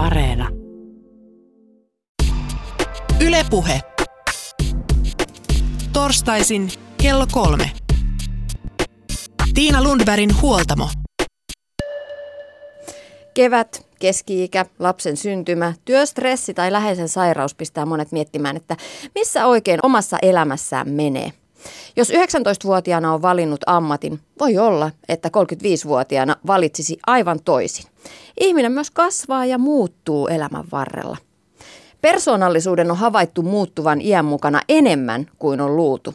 Areena. Ylepuhe. Torstaisin kello kolme. Tiina Lundbergin huoltamo. Kevät, keski-ikä, lapsen syntymä, työstressi tai läheisen sairaus pistää monet miettimään, että missä oikein omassa elämässään menee. Jos 19-vuotiaana on valinnut ammatin, voi olla, että 35-vuotiaana valitsisi aivan toisin. Ihminen myös kasvaa ja muuttuu elämän varrella. Persoonallisuuden on havaittu muuttuvan iän mukana enemmän kuin on luultu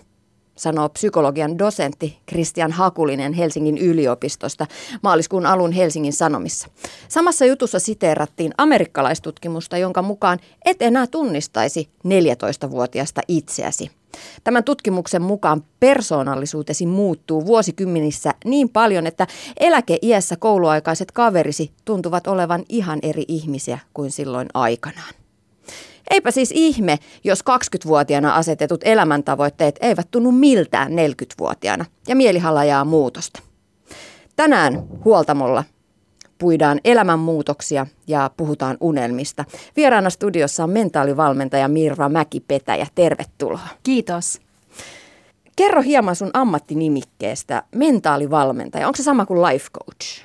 sanoo psykologian dosentti Christian Hakulinen Helsingin yliopistosta maaliskuun alun Helsingin Sanomissa. Samassa jutussa siteerattiin amerikkalaistutkimusta, jonka mukaan et enää tunnistaisi 14-vuotiaasta itseäsi. Tämän tutkimuksen mukaan persoonallisuutesi muuttuu vuosikymmenissä niin paljon, että eläkeiässä kouluaikaiset kaverisi tuntuvat olevan ihan eri ihmisiä kuin silloin aikanaan. Eipä siis ihme, jos 20-vuotiaana asetetut elämäntavoitteet eivät tunnu miltään 40-vuotiaana ja mielihalajaa muutosta. Tänään huoltamolla puidaan elämänmuutoksia ja puhutaan unelmista. Vieraana studiossa on mentaalivalmentaja Mirva Mäki-Petäjä. Tervetuloa. Kiitos. Kerro hieman sun ammattinimikkeestä, mentaalivalmentaja. Onko se sama kuin life coach?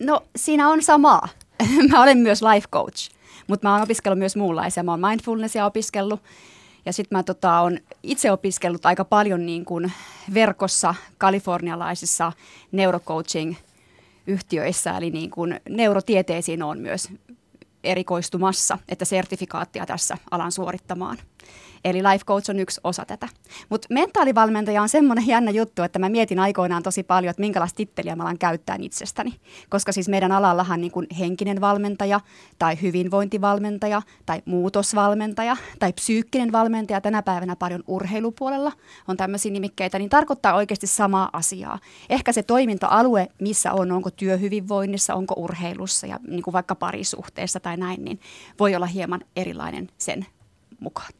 No siinä on samaa. Mä olen myös life coach. Mutta mä oon opiskellut myös muunlaisia. Mä oon mindfulnessia opiskellut. Ja sitten mä tota, on itse opiskellut aika paljon niin kuin verkossa kalifornialaisissa neurocoaching-yhtiöissä, eli niin kuin neurotieteisiin on myös erikoistumassa, että sertifikaattia tässä alan suorittamaan. Eli life coach on yksi osa tätä. Mutta mentaalivalmentaja on semmoinen jännä juttu, että mä mietin aikoinaan tosi paljon, että minkälaista titteliä mä alan käyttää itsestäni. Koska siis meidän alallahan niin kuin henkinen valmentaja tai hyvinvointivalmentaja tai muutosvalmentaja tai psyykkinen valmentaja tänä päivänä paljon urheilupuolella on tämmöisiä nimikkeitä, niin tarkoittaa oikeasti samaa asiaa. Ehkä se toiminta-alue, missä on, onko työhyvinvoinnissa, onko urheilussa ja niin kuin vaikka parisuhteessa tai näin, niin voi olla hieman erilainen sen mukaan.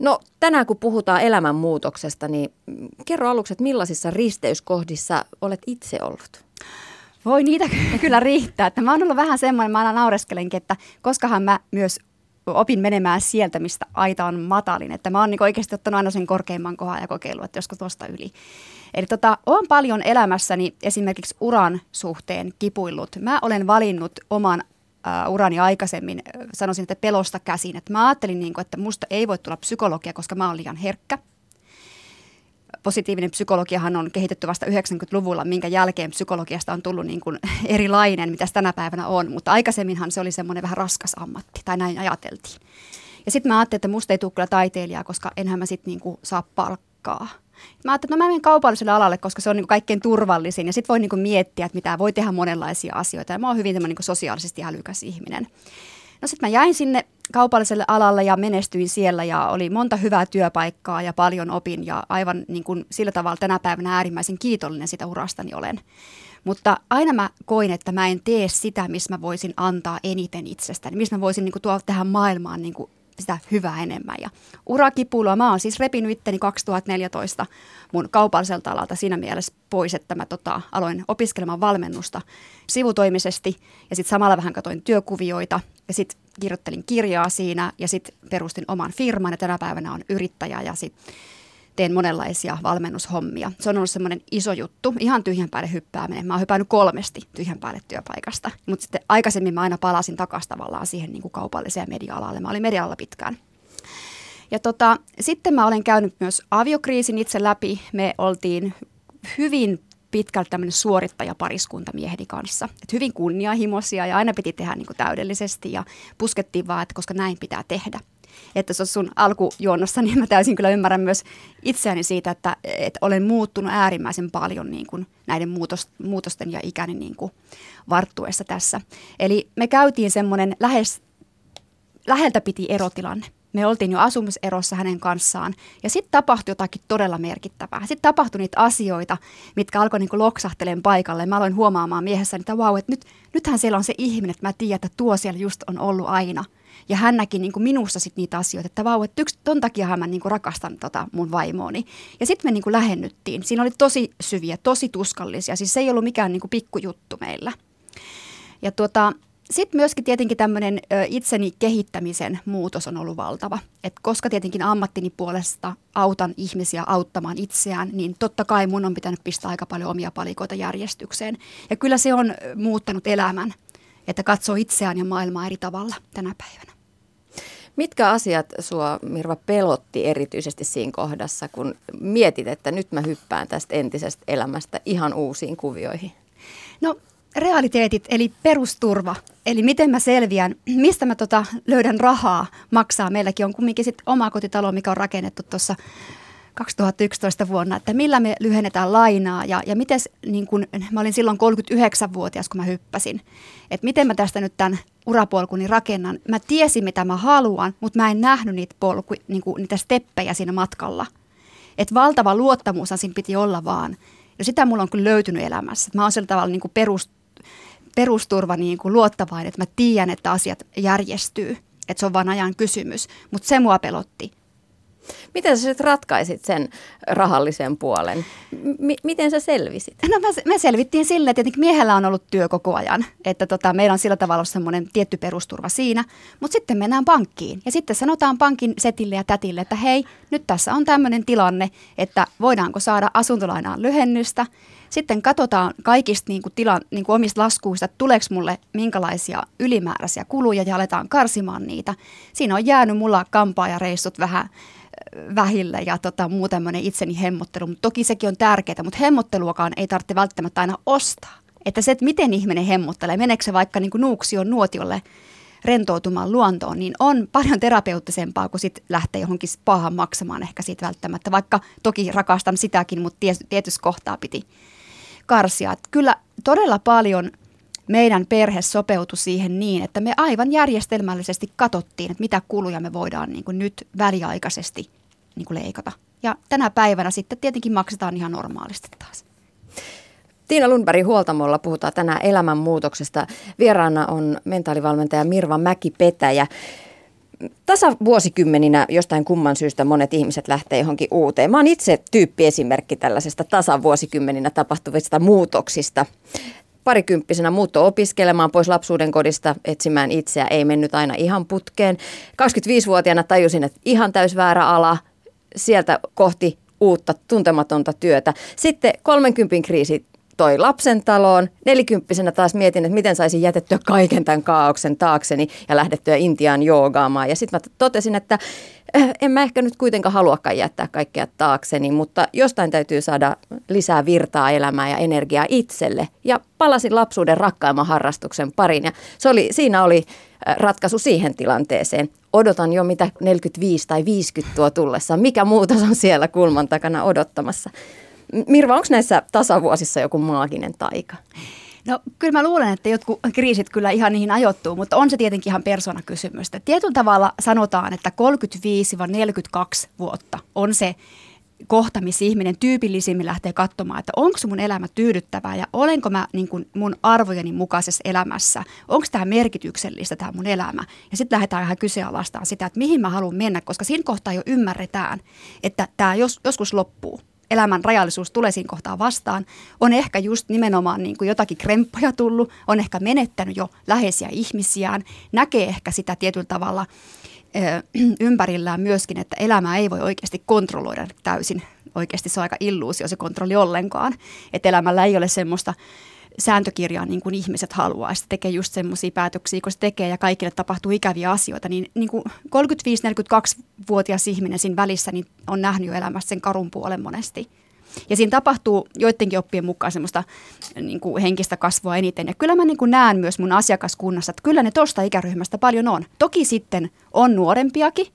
No tänään kun puhutaan elämänmuutoksesta, niin kerro aluksi, että millaisissa risteyskohdissa olet itse ollut? Voi niitä kyllä riittää. Että mä oon ollut vähän semmoinen, mä aina naureskelenkin, että koskahan mä myös opin menemään sieltä, mistä aita on matalin. Että mä oon niin oikeasti ottanut aina sen korkeimman kohan ja kokeillut, että josko tuosta yli. Eli tota, oon paljon elämässäni esimerkiksi uran suhteen kipuillut. Mä olen valinnut oman uh, urani aikaisemmin, sanoisin, että pelosta käsin. Että mä ajattelin, niin kuin, että musta ei voi tulla psykologia, koska mä oon liian herkkä. Positiivinen psykologiahan on kehitetty vasta 90-luvulla, minkä jälkeen psykologiasta on tullut niin kuin erilainen, mitä tänä päivänä on. Mutta aikaisemminhan se oli semmoinen vähän raskas ammatti, tai näin ajateltiin. Ja sitten mä ajattelin, että musta ei tule kyllä taiteilijaa, koska enhän mä sitten niin saa palkkaa. Mä ajattelin, että no mä menen kaupalliselle alalle, koska se on niin kaikkein turvallisin. Ja sitten voi niin miettiä, että mitä voi tehdä monenlaisia asioita. Ja mä oon hyvin niin sosiaalisesti älykäs ihminen. No sitten mä jäin sinne kaupalliselle alalle ja menestyin siellä ja oli monta hyvää työpaikkaa ja paljon opin ja aivan niin kuin sillä tavalla tänä päivänä äärimmäisen kiitollinen sitä urastani olen. Mutta aina mä koin, että mä en tee sitä, missä mä voisin antaa eniten itsestäni, missä mä voisin niin kuin, tuoda tähän maailmaan niin kuin sitä hyvää enemmän. Ja urakipuilua, mä oon siis repinyt itteni 2014 mun kaupalliselta alalta siinä mielessä pois, että mä tota, aloin opiskelemaan valmennusta sivutoimisesti ja sitten samalla vähän katoin työkuvioita ja sitten kirjoittelin kirjaa siinä ja sitten perustin oman firman ja tänä päivänä on yrittäjä ja sitten teen monenlaisia valmennushommia. Se on ollut semmoinen iso juttu, ihan tyhjän päälle hyppääminen. Mä oon hypännyt kolmesti tyhjän päälle työpaikasta, mutta sitten aikaisemmin mä aina palasin takaisin tavallaan siihen niin kuin kaupalliseen media-alalle. Mä olin media pitkään. Ja tota, sitten mä olen käynyt myös aviokriisin itse läpi. Me oltiin hyvin pitkälti tämmöinen suorittajapariskunta mieheni kanssa. Et hyvin kunnianhimoisia ja aina piti tehdä niin kuin täydellisesti ja puskettiin vaan, että koska näin pitää tehdä että se on sun alkujuonnossa, niin mä täysin kyllä ymmärrän myös itseäni siitä, että, että olen muuttunut äärimmäisen paljon niin kuin näiden muutos, muutosten ja ikäni niin kuin varttuessa tässä. Eli me käytiin semmoinen lähes, läheltä piti erotilanne. Me oltiin jo asumiserossa hänen kanssaan ja sitten tapahtui jotakin todella merkittävää. Sitten tapahtui niitä asioita, mitkä alkoi niin loksahtelemaan paikalle. Mä aloin huomaamaan miehessäni, että vau, että nyt, nythän siellä on se ihminen, että mä tiedän, että tuo siellä just on ollut aina – ja hän näki niin kuin minussa sit niitä asioita, että vau, että yksi, ton takia mä niin kuin rakastan tota mun vaimooni. Ja sitten me niin kuin lähennyttiin. Siinä oli tosi syviä, tosi tuskallisia. Siis se ei ollut mikään niin kuin pikkujuttu meillä. Ja tuota, sitten myöskin tietenkin tämmöinen itseni kehittämisen muutos on ollut valtava. Et koska tietenkin ammattini puolesta autan ihmisiä auttamaan itseään, niin totta kai mun on pitänyt pistää aika paljon omia palikoita järjestykseen. Ja kyllä se on muuttanut elämän, että katsoo itseään ja maailmaa eri tavalla tänä päivänä. Mitkä asiat sua, Mirva, pelotti erityisesti siinä kohdassa, kun mietit, että nyt mä hyppään tästä entisestä elämästä ihan uusiin kuvioihin? No realiteetit, eli perusturva, eli miten mä selviän, mistä mä tota löydän rahaa maksaa. Meilläkin on kumminkin sit oma kotitalo, mikä on rakennettu tuossa 2011 vuonna, että millä me lyhennetään lainaa ja, ja miten, niin kun, mä olin silloin 39-vuotias, kun mä hyppäsin, että miten mä tästä nyt tämän urapolkuni rakennan. Mä tiesin, mitä mä haluan, mutta mä en nähnyt niitä, polku, niin kuin, niitä steppejä siinä matkalla. Että valtava luottamus siinä piti olla vaan. Ja sitä mulla on kyllä löytynyt elämässä. Mä oon sillä tavalla niin perus, perusturva niin luottavainen, että mä tiedän, että asiat järjestyy. Että se on vain ajan kysymys. Mutta se mua pelotti. Miten sä sitten ratkaisit sen rahallisen puolen? M- miten sä selvisit? No me, me selvittiin sille, että tietenkin miehellä on ollut työ koko ajan. Että tota, meillä on sillä tavalla semmoinen tietty perusturva siinä. Mutta sitten mennään pankkiin. Ja sitten sanotaan pankin setille ja tätille, että hei, nyt tässä on tämmöinen tilanne, että voidaanko saada asuntolainaan lyhennystä. Sitten katsotaan kaikista niin kuin tilan, niin kuin omista laskuista, että tuleeko mulle minkälaisia ylimääräisiä kuluja ja aletaan karsimaan niitä. Siinä on jäänyt mulla kampaa ja reissut vähän vähillä ja tota, muu tämmöinen itseni hemmottelu. Mutta toki sekin on tärkeää, mutta hemmotteluakaan ei tarvitse välttämättä aina ostaa. Että se, että miten ihminen hemmottelee, meneekö se vaikka niin nuuksion nuotiolle rentoutumaan luontoon, niin on paljon terapeuttisempaa kuin sit lähteä johonkin pahan maksamaan ehkä siitä välttämättä. Vaikka toki rakastan sitäkin, mutta tietysti kohtaa piti karsia. Että kyllä todella paljon meidän perhe sopeutui siihen niin, että me aivan järjestelmällisesti katsottiin, että mitä kuluja me voidaan niin kuin nyt väliaikaisesti niin kuin leikata. Ja tänä päivänä sitten tietenkin maksetaan ihan normaalisti taas. Tiina Lundberg Huoltamolla puhutaan tänään elämänmuutoksesta. Vieraana on mentaalivalmentaja Mirva Mäki-Petäjä. Tasavuosikymmeninä jostain kumman syystä monet ihmiset lähtee johonkin uuteen. Mä oon itse tyyppiesimerkki tällaisesta tasavuosikymmeninä tapahtuvista muutoksista parikymppisenä muutto opiskelemaan pois lapsuuden kodista etsimään itseä. Ei mennyt aina ihan putkeen. 25-vuotiaana tajusin, että ihan täys väärä ala. Sieltä kohti uutta tuntematonta työtä. Sitten 30 kriisi toi lapsen taloon. Nelikymppisenä taas mietin, että miten saisin jätettyä kaiken tämän kaauksen taakseni ja lähdettyä Intiaan joogaamaan. Ja sitten mä totesin, että äh, en mä ehkä nyt kuitenkaan haluakaan jättää kaikkea taakseni, mutta jostain täytyy saada lisää virtaa elämää ja energiaa itselle. Ja palasin lapsuuden rakkaimman harrastuksen parin ja se oli, siinä oli äh, ratkaisu siihen tilanteeseen. Odotan jo mitä 45 tai 50 tuo tullessa. Mikä muutos on siellä kulman takana odottamassa? Mirva, onko näissä tasavuosissa joku maaginen taika? No kyllä mä luulen, että jotkut kriisit kyllä ihan niihin ajoittuu, mutta on se tietenkin ihan persoonakysymystä. Tietyllä tavalla sanotaan, että 35-42 vuotta on se kohta, missä ihminen tyypillisimmin lähtee katsomaan, että onko mun elämä tyydyttävää ja olenko mä niin kuin mun arvojeni mukaisessa elämässä, onko tämä merkityksellistä tämä mun elämä. Ja sitten lähdetään ihan kyseenalaistaan sitä, että mihin mä haluan mennä, koska siinä kohtaa jo ymmärretään, että tämä jos, joskus loppuu elämän rajallisuus tulee siinä kohtaa vastaan. On ehkä just nimenomaan niin kuin jotakin kremppoja tullut, on ehkä menettänyt jo läheisiä ihmisiään, näkee ehkä sitä tietyllä tavalla ympärillään myöskin, että elämää ei voi oikeasti kontrolloida täysin. Oikeasti se on aika illuusio se kontrolli ollenkaan, että elämällä ei ole semmoista sääntökirjaa niin kuin ihmiset haluaa. Se tekee just semmoisia päätöksiä, kun se tekee ja kaikille tapahtuu ikäviä asioita. Niin, niin kuin 35-42-vuotias ihminen siinä välissä niin on nähnyt jo elämässä sen karun puolen monesti. Ja siinä tapahtuu joidenkin oppien mukaan semmoista niin kuin henkistä kasvua eniten. Ja kyllä mä niin kuin näen myös mun asiakaskunnassa, että kyllä ne tosta ikäryhmästä paljon on. Toki sitten on nuorempiakin,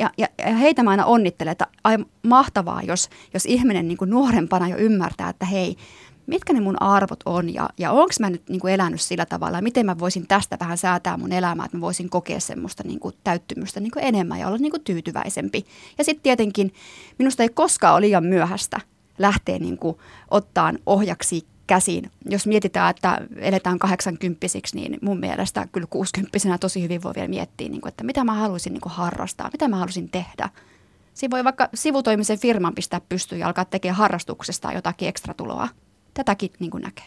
ja, ja, ja heitä mä aina onnittelen, että ai, mahtavaa, jos, jos ihminen niin kuin nuorempana jo ymmärtää, että hei, mitkä ne mun arvot on ja, ja onko mä nyt niin kuin elänyt sillä tavalla, miten mä voisin tästä vähän säätää mun elämää, että mä voisin kokea semmoista niin kuin täyttymystä niin kuin enemmän ja olla niin kuin tyytyväisempi. Ja sitten tietenkin minusta ei koskaan ole liian myöhäistä lähteä niin kuin ottaa ohjaksi käsiin. Jos mietitään, että eletään 80 niin mun mielestä kyllä 60 tosi hyvin voi vielä miettiä, niin kuin, että mitä mä haluaisin niin kuin harrastaa, mitä mä haluaisin tehdä. Siinä voi vaikka sivutoimisen firman pistää pystyyn ja alkaa tekemään harrastuksesta jotakin ekstratuloa tätäkin niin kuin näkee.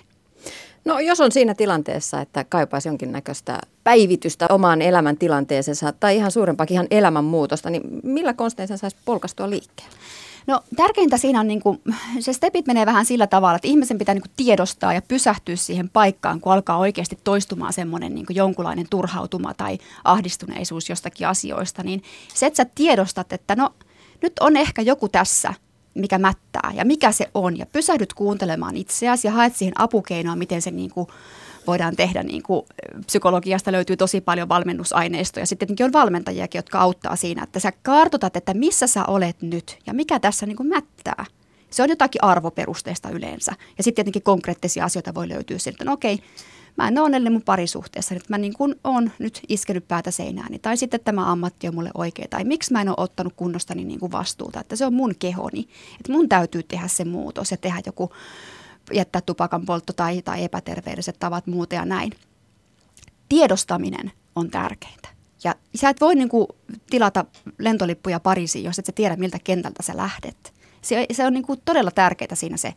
No jos on siinä tilanteessa, että kaipaisi jonkinnäköistä päivitystä omaan elämän tilanteeseensa tai ihan suurempaakin ihan elämänmuutosta, niin millä konstein sen saisi polkastua liikkeelle? No tärkeintä siinä on, niin kuin, se stepit menee vähän sillä tavalla, että ihmisen pitää niin kuin tiedostaa ja pysähtyä siihen paikkaan, kun alkaa oikeasti toistumaan semmoinen niin jonkunlainen turhautuma tai ahdistuneisuus jostakin asioista. Niin se, että sä tiedostat, että no nyt on ehkä joku tässä, mikä mättää ja mikä se on. Ja pysähdyt kuuntelemaan itseäsi ja haet siihen apukeinoa, miten se niin kuin voidaan tehdä. Niin kuin psykologiasta löytyy tosi paljon valmennusaineistoja. Sitten tietenkin on valmentajiakin, jotka auttaa siinä, että sä kartotat, että missä sä olet nyt ja mikä tässä niin kuin mättää. Se on jotakin arvoperusteista yleensä. Ja sitten tietenkin konkreettisia asioita voi löytyä sieltä, no okei, mä en ole onnellinen mun parisuhteessa, että mä niin kuin on nyt iskenyt päätä seinääni. Tai sitten tämä ammatti on mulle oikea. Tai miksi mä en ole ottanut kunnostani niin kuin vastuuta, että se on mun kehoni. Että mun täytyy tehdä se muutos ja tehdä joku, jättää tupakan poltto tai, tai epäterveelliset tavat muuta ja näin. Tiedostaminen on tärkeintä. Ja sä et voi niin kuin tilata lentolippuja Pariisiin, jos et sä tiedä, miltä kentältä sä lähdet. Se, se on niin kuin todella tärkeää siinä se,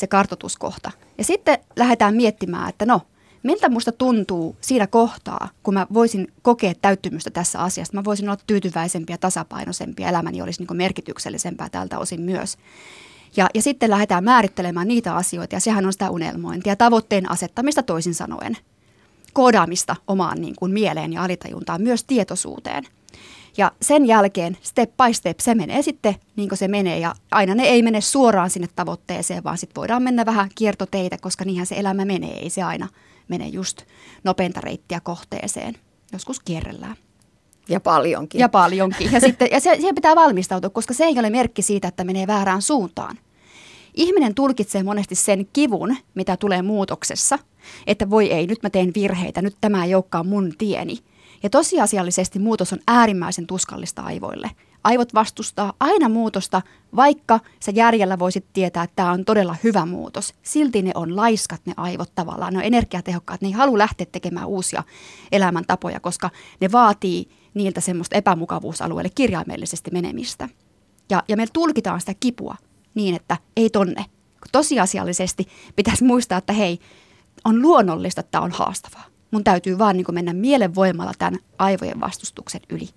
se kartotuskohta. Ja sitten lähdetään miettimään, että no, miltä musta tuntuu siinä kohtaa, kun mä voisin kokea täyttymystä tässä asiassa. Mä voisin olla tyytyväisempi ja tasapainoisempi, elämäni olisi niin merkityksellisempää tältä osin myös. Ja, ja sitten lähdetään määrittelemään niitä asioita, ja sehän on sitä unelmointia, tavoitteen asettamista toisin sanoen. Koodaamista omaan niin kuin mieleen ja alitajuntaan, myös tietoisuuteen – ja sen jälkeen step by step se menee sitten niin kuin se menee ja aina ne ei mene suoraan sinne tavoitteeseen, vaan sitten voidaan mennä vähän kiertoteitä, koska niinhän se elämä menee. Ei se aina mene just nopeinta reittiä kohteeseen. Joskus kierrellään. Ja paljonkin. Ja paljonkin. Ja, sitten, ja se, siihen pitää valmistautua, koska se ei ole merkki siitä, että menee väärään suuntaan. Ihminen tulkitsee monesti sen kivun, mitä tulee muutoksessa, että voi ei, nyt mä teen virheitä, nyt tämä ei olekaan mun tieni. Ja tosiasiallisesti muutos on äärimmäisen tuskallista aivoille. Aivot vastustaa aina muutosta, vaikka sä järjellä voisit tietää, että tämä on todella hyvä muutos. Silti ne on laiskat ne aivot tavallaan, ne on energiatehokkaat, ne ei halua lähteä tekemään uusia elämäntapoja, koska ne vaatii niiltä semmoista epämukavuusalueelle kirjaimellisesti menemistä. Ja, ja me tulkitaan sitä kipua niin, että ei tonne. Tosiasiallisesti pitäisi muistaa, että hei, on luonnollista, että tämä on haastavaa. Mun täytyy vaan niin mennä mielenvoimalla tämän aivojen vastustuksen yli.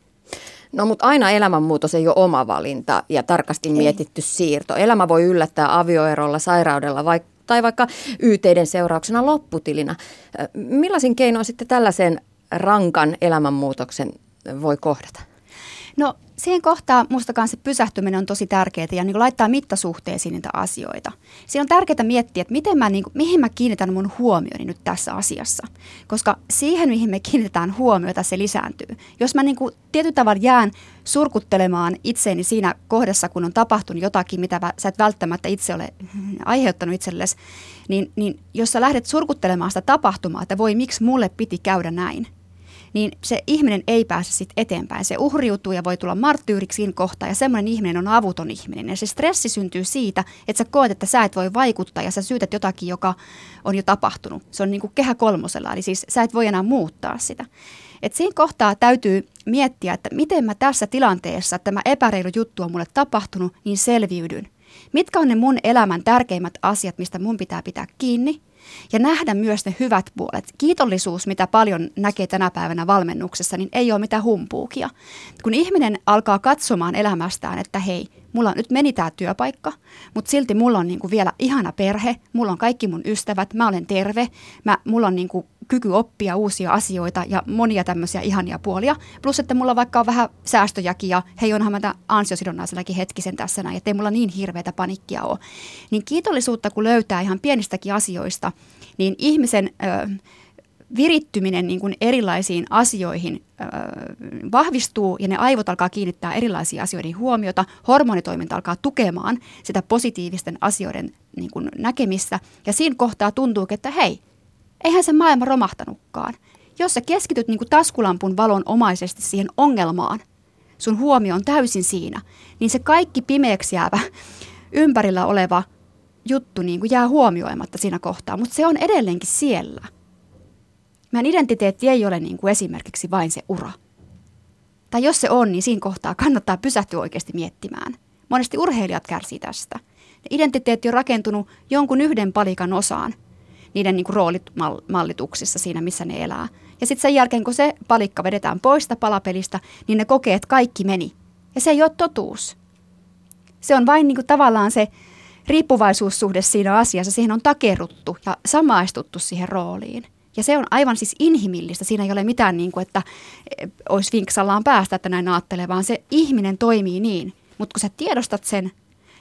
No mutta aina elämänmuutos ei ole oma valinta ja tarkasti ei. mietitty siirto. Elämä voi yllättää avioerolla, sairaudella vai, tai vaikkayyteiden seurauksena lopputilinä. Millaisin keinoin sitten tällaisen rankan elämänmuutoksen voi kohdata? No siihen kohtaan musta se pysähtyminen on tosi tärkeää ja niin laittaa mittasuhteisiin niitä asioita. Siinä on tärkeää miettiä, että miten mä, niin kuin, mihin mä kiinnitän mun huomioni nyt tässä asiassa. Koska siihen, mihin me kiinnitetään huomiota, se lisääntyy. Jos mä niin kuin, tietyllä tavalla jään surkuttelemaan itseeni siinä kohdassa, kun on tapahtunut jotakin, mitä sä et välttämättä itse ole aiheuttanut itsellesi, niin, niin jos sä lähdet surkuttelemaan sitä tapahtumaa, että voi, miksi mulle piti käydä näin – niin se ihminen ei pääse sitten eteenpäin. Se uhriutuu ja voi tulla marttyyriksi siinä kohtaa ja semmoinen ihminen on avuton ihminen. Ja se stressi syntyy siitä, että sä koet, että sä et voi vaikuttaa ja sä syytät jotakin, joka on jo tapahtunut. Se on niin kuin kehä kolmosella, eli siis sä et voi enää muuttaa sitä. Et siinä kohtaa täytyy miettiä, että miten mä tässä tilanteessa, tämä epäreilu juttu on mulle tapahtunut, niin selviydyn. Mitkä on ne mun elämän tärkeimmät asiat, mistä mun pitää pitää kiinni – ja nähdä myös ne hyvät puolet. Kiitollisuus, mitä paljon näkee tänä päivänä valmennuksessa, niin ei ole mitään humpuukia. Kun ihminen alkaa katsomaan elämästään, että hei, mulla nyt meni tämä työpaikka, mutta silti mulla on niinku vielä ihana perhe, mulla on kaikki mun ystävät, mä olen terve, mä, mulla on niinku kyky oppia uusia asioita ja monia tämmöisiä ihania puolia. Plus, että mulla vaikka on vähän säästöjäkin ja hei onhan mä ansiosidonnaisellakin hetkisen tässä näin, että ei mulla niin hirveätä panikkia ole. Niin kiitollisuutta kun löytää ihan pienistäkin asioista, niin ihmisen... Ö, virittyminen niin kuin erilaisiin asioihin ö, vahvistuu ja ne aivot alkaa kiinnittää erilaisiin asioihin huomiota. Hormonitoiminta alkaa tukemaan sitä positiivisten asioiden niin kuin näkemistä ja siinä kohtaa tuntuu, että hei, eihän se maailma romahtanutkaan. Jos sä keskityt niin kuin taskulampun valon omaisesti siihen ongelmaan, sun huomio on täysin siinä, niin se kaikki pimeäksi jäävä ympärillä oleva juttu niin kuin jää huomioimatta siinä kohtaa, mutta se on edelleenkin siellä. Meidän identiteetti ei ole niin kuin esimerkiksi vain se ura. Tai jos se on, niin siinä kohtaa kannattaa pysähtyä oikeasti miettimään. Monesti urheilijat kärsii tästä. Identiteetti on rakentunut jonkun yhden palikan osaan – niiden niin kuin roolimallituksissa siinä, missä ne elää. Ja sitten sen jälkeen, kun se palikka vedetään pois palapelistä, niin ne kokee, että kaikki meni. Ja se ei ole totuus. Se on vain niin kuin tavallaan se riippuvaisuussuhde siinä asiassa. Siihen on takeruttu ja samaistuttu siihen rooliin. Ja se on aivan siis inhimillistä. Siinä ei ole mitään niin kuin, että eh, olisi vinksallaan päästä, että näin ajattelee, vaan se ihminen toimii niin. Mutta kun sä tiedostat sen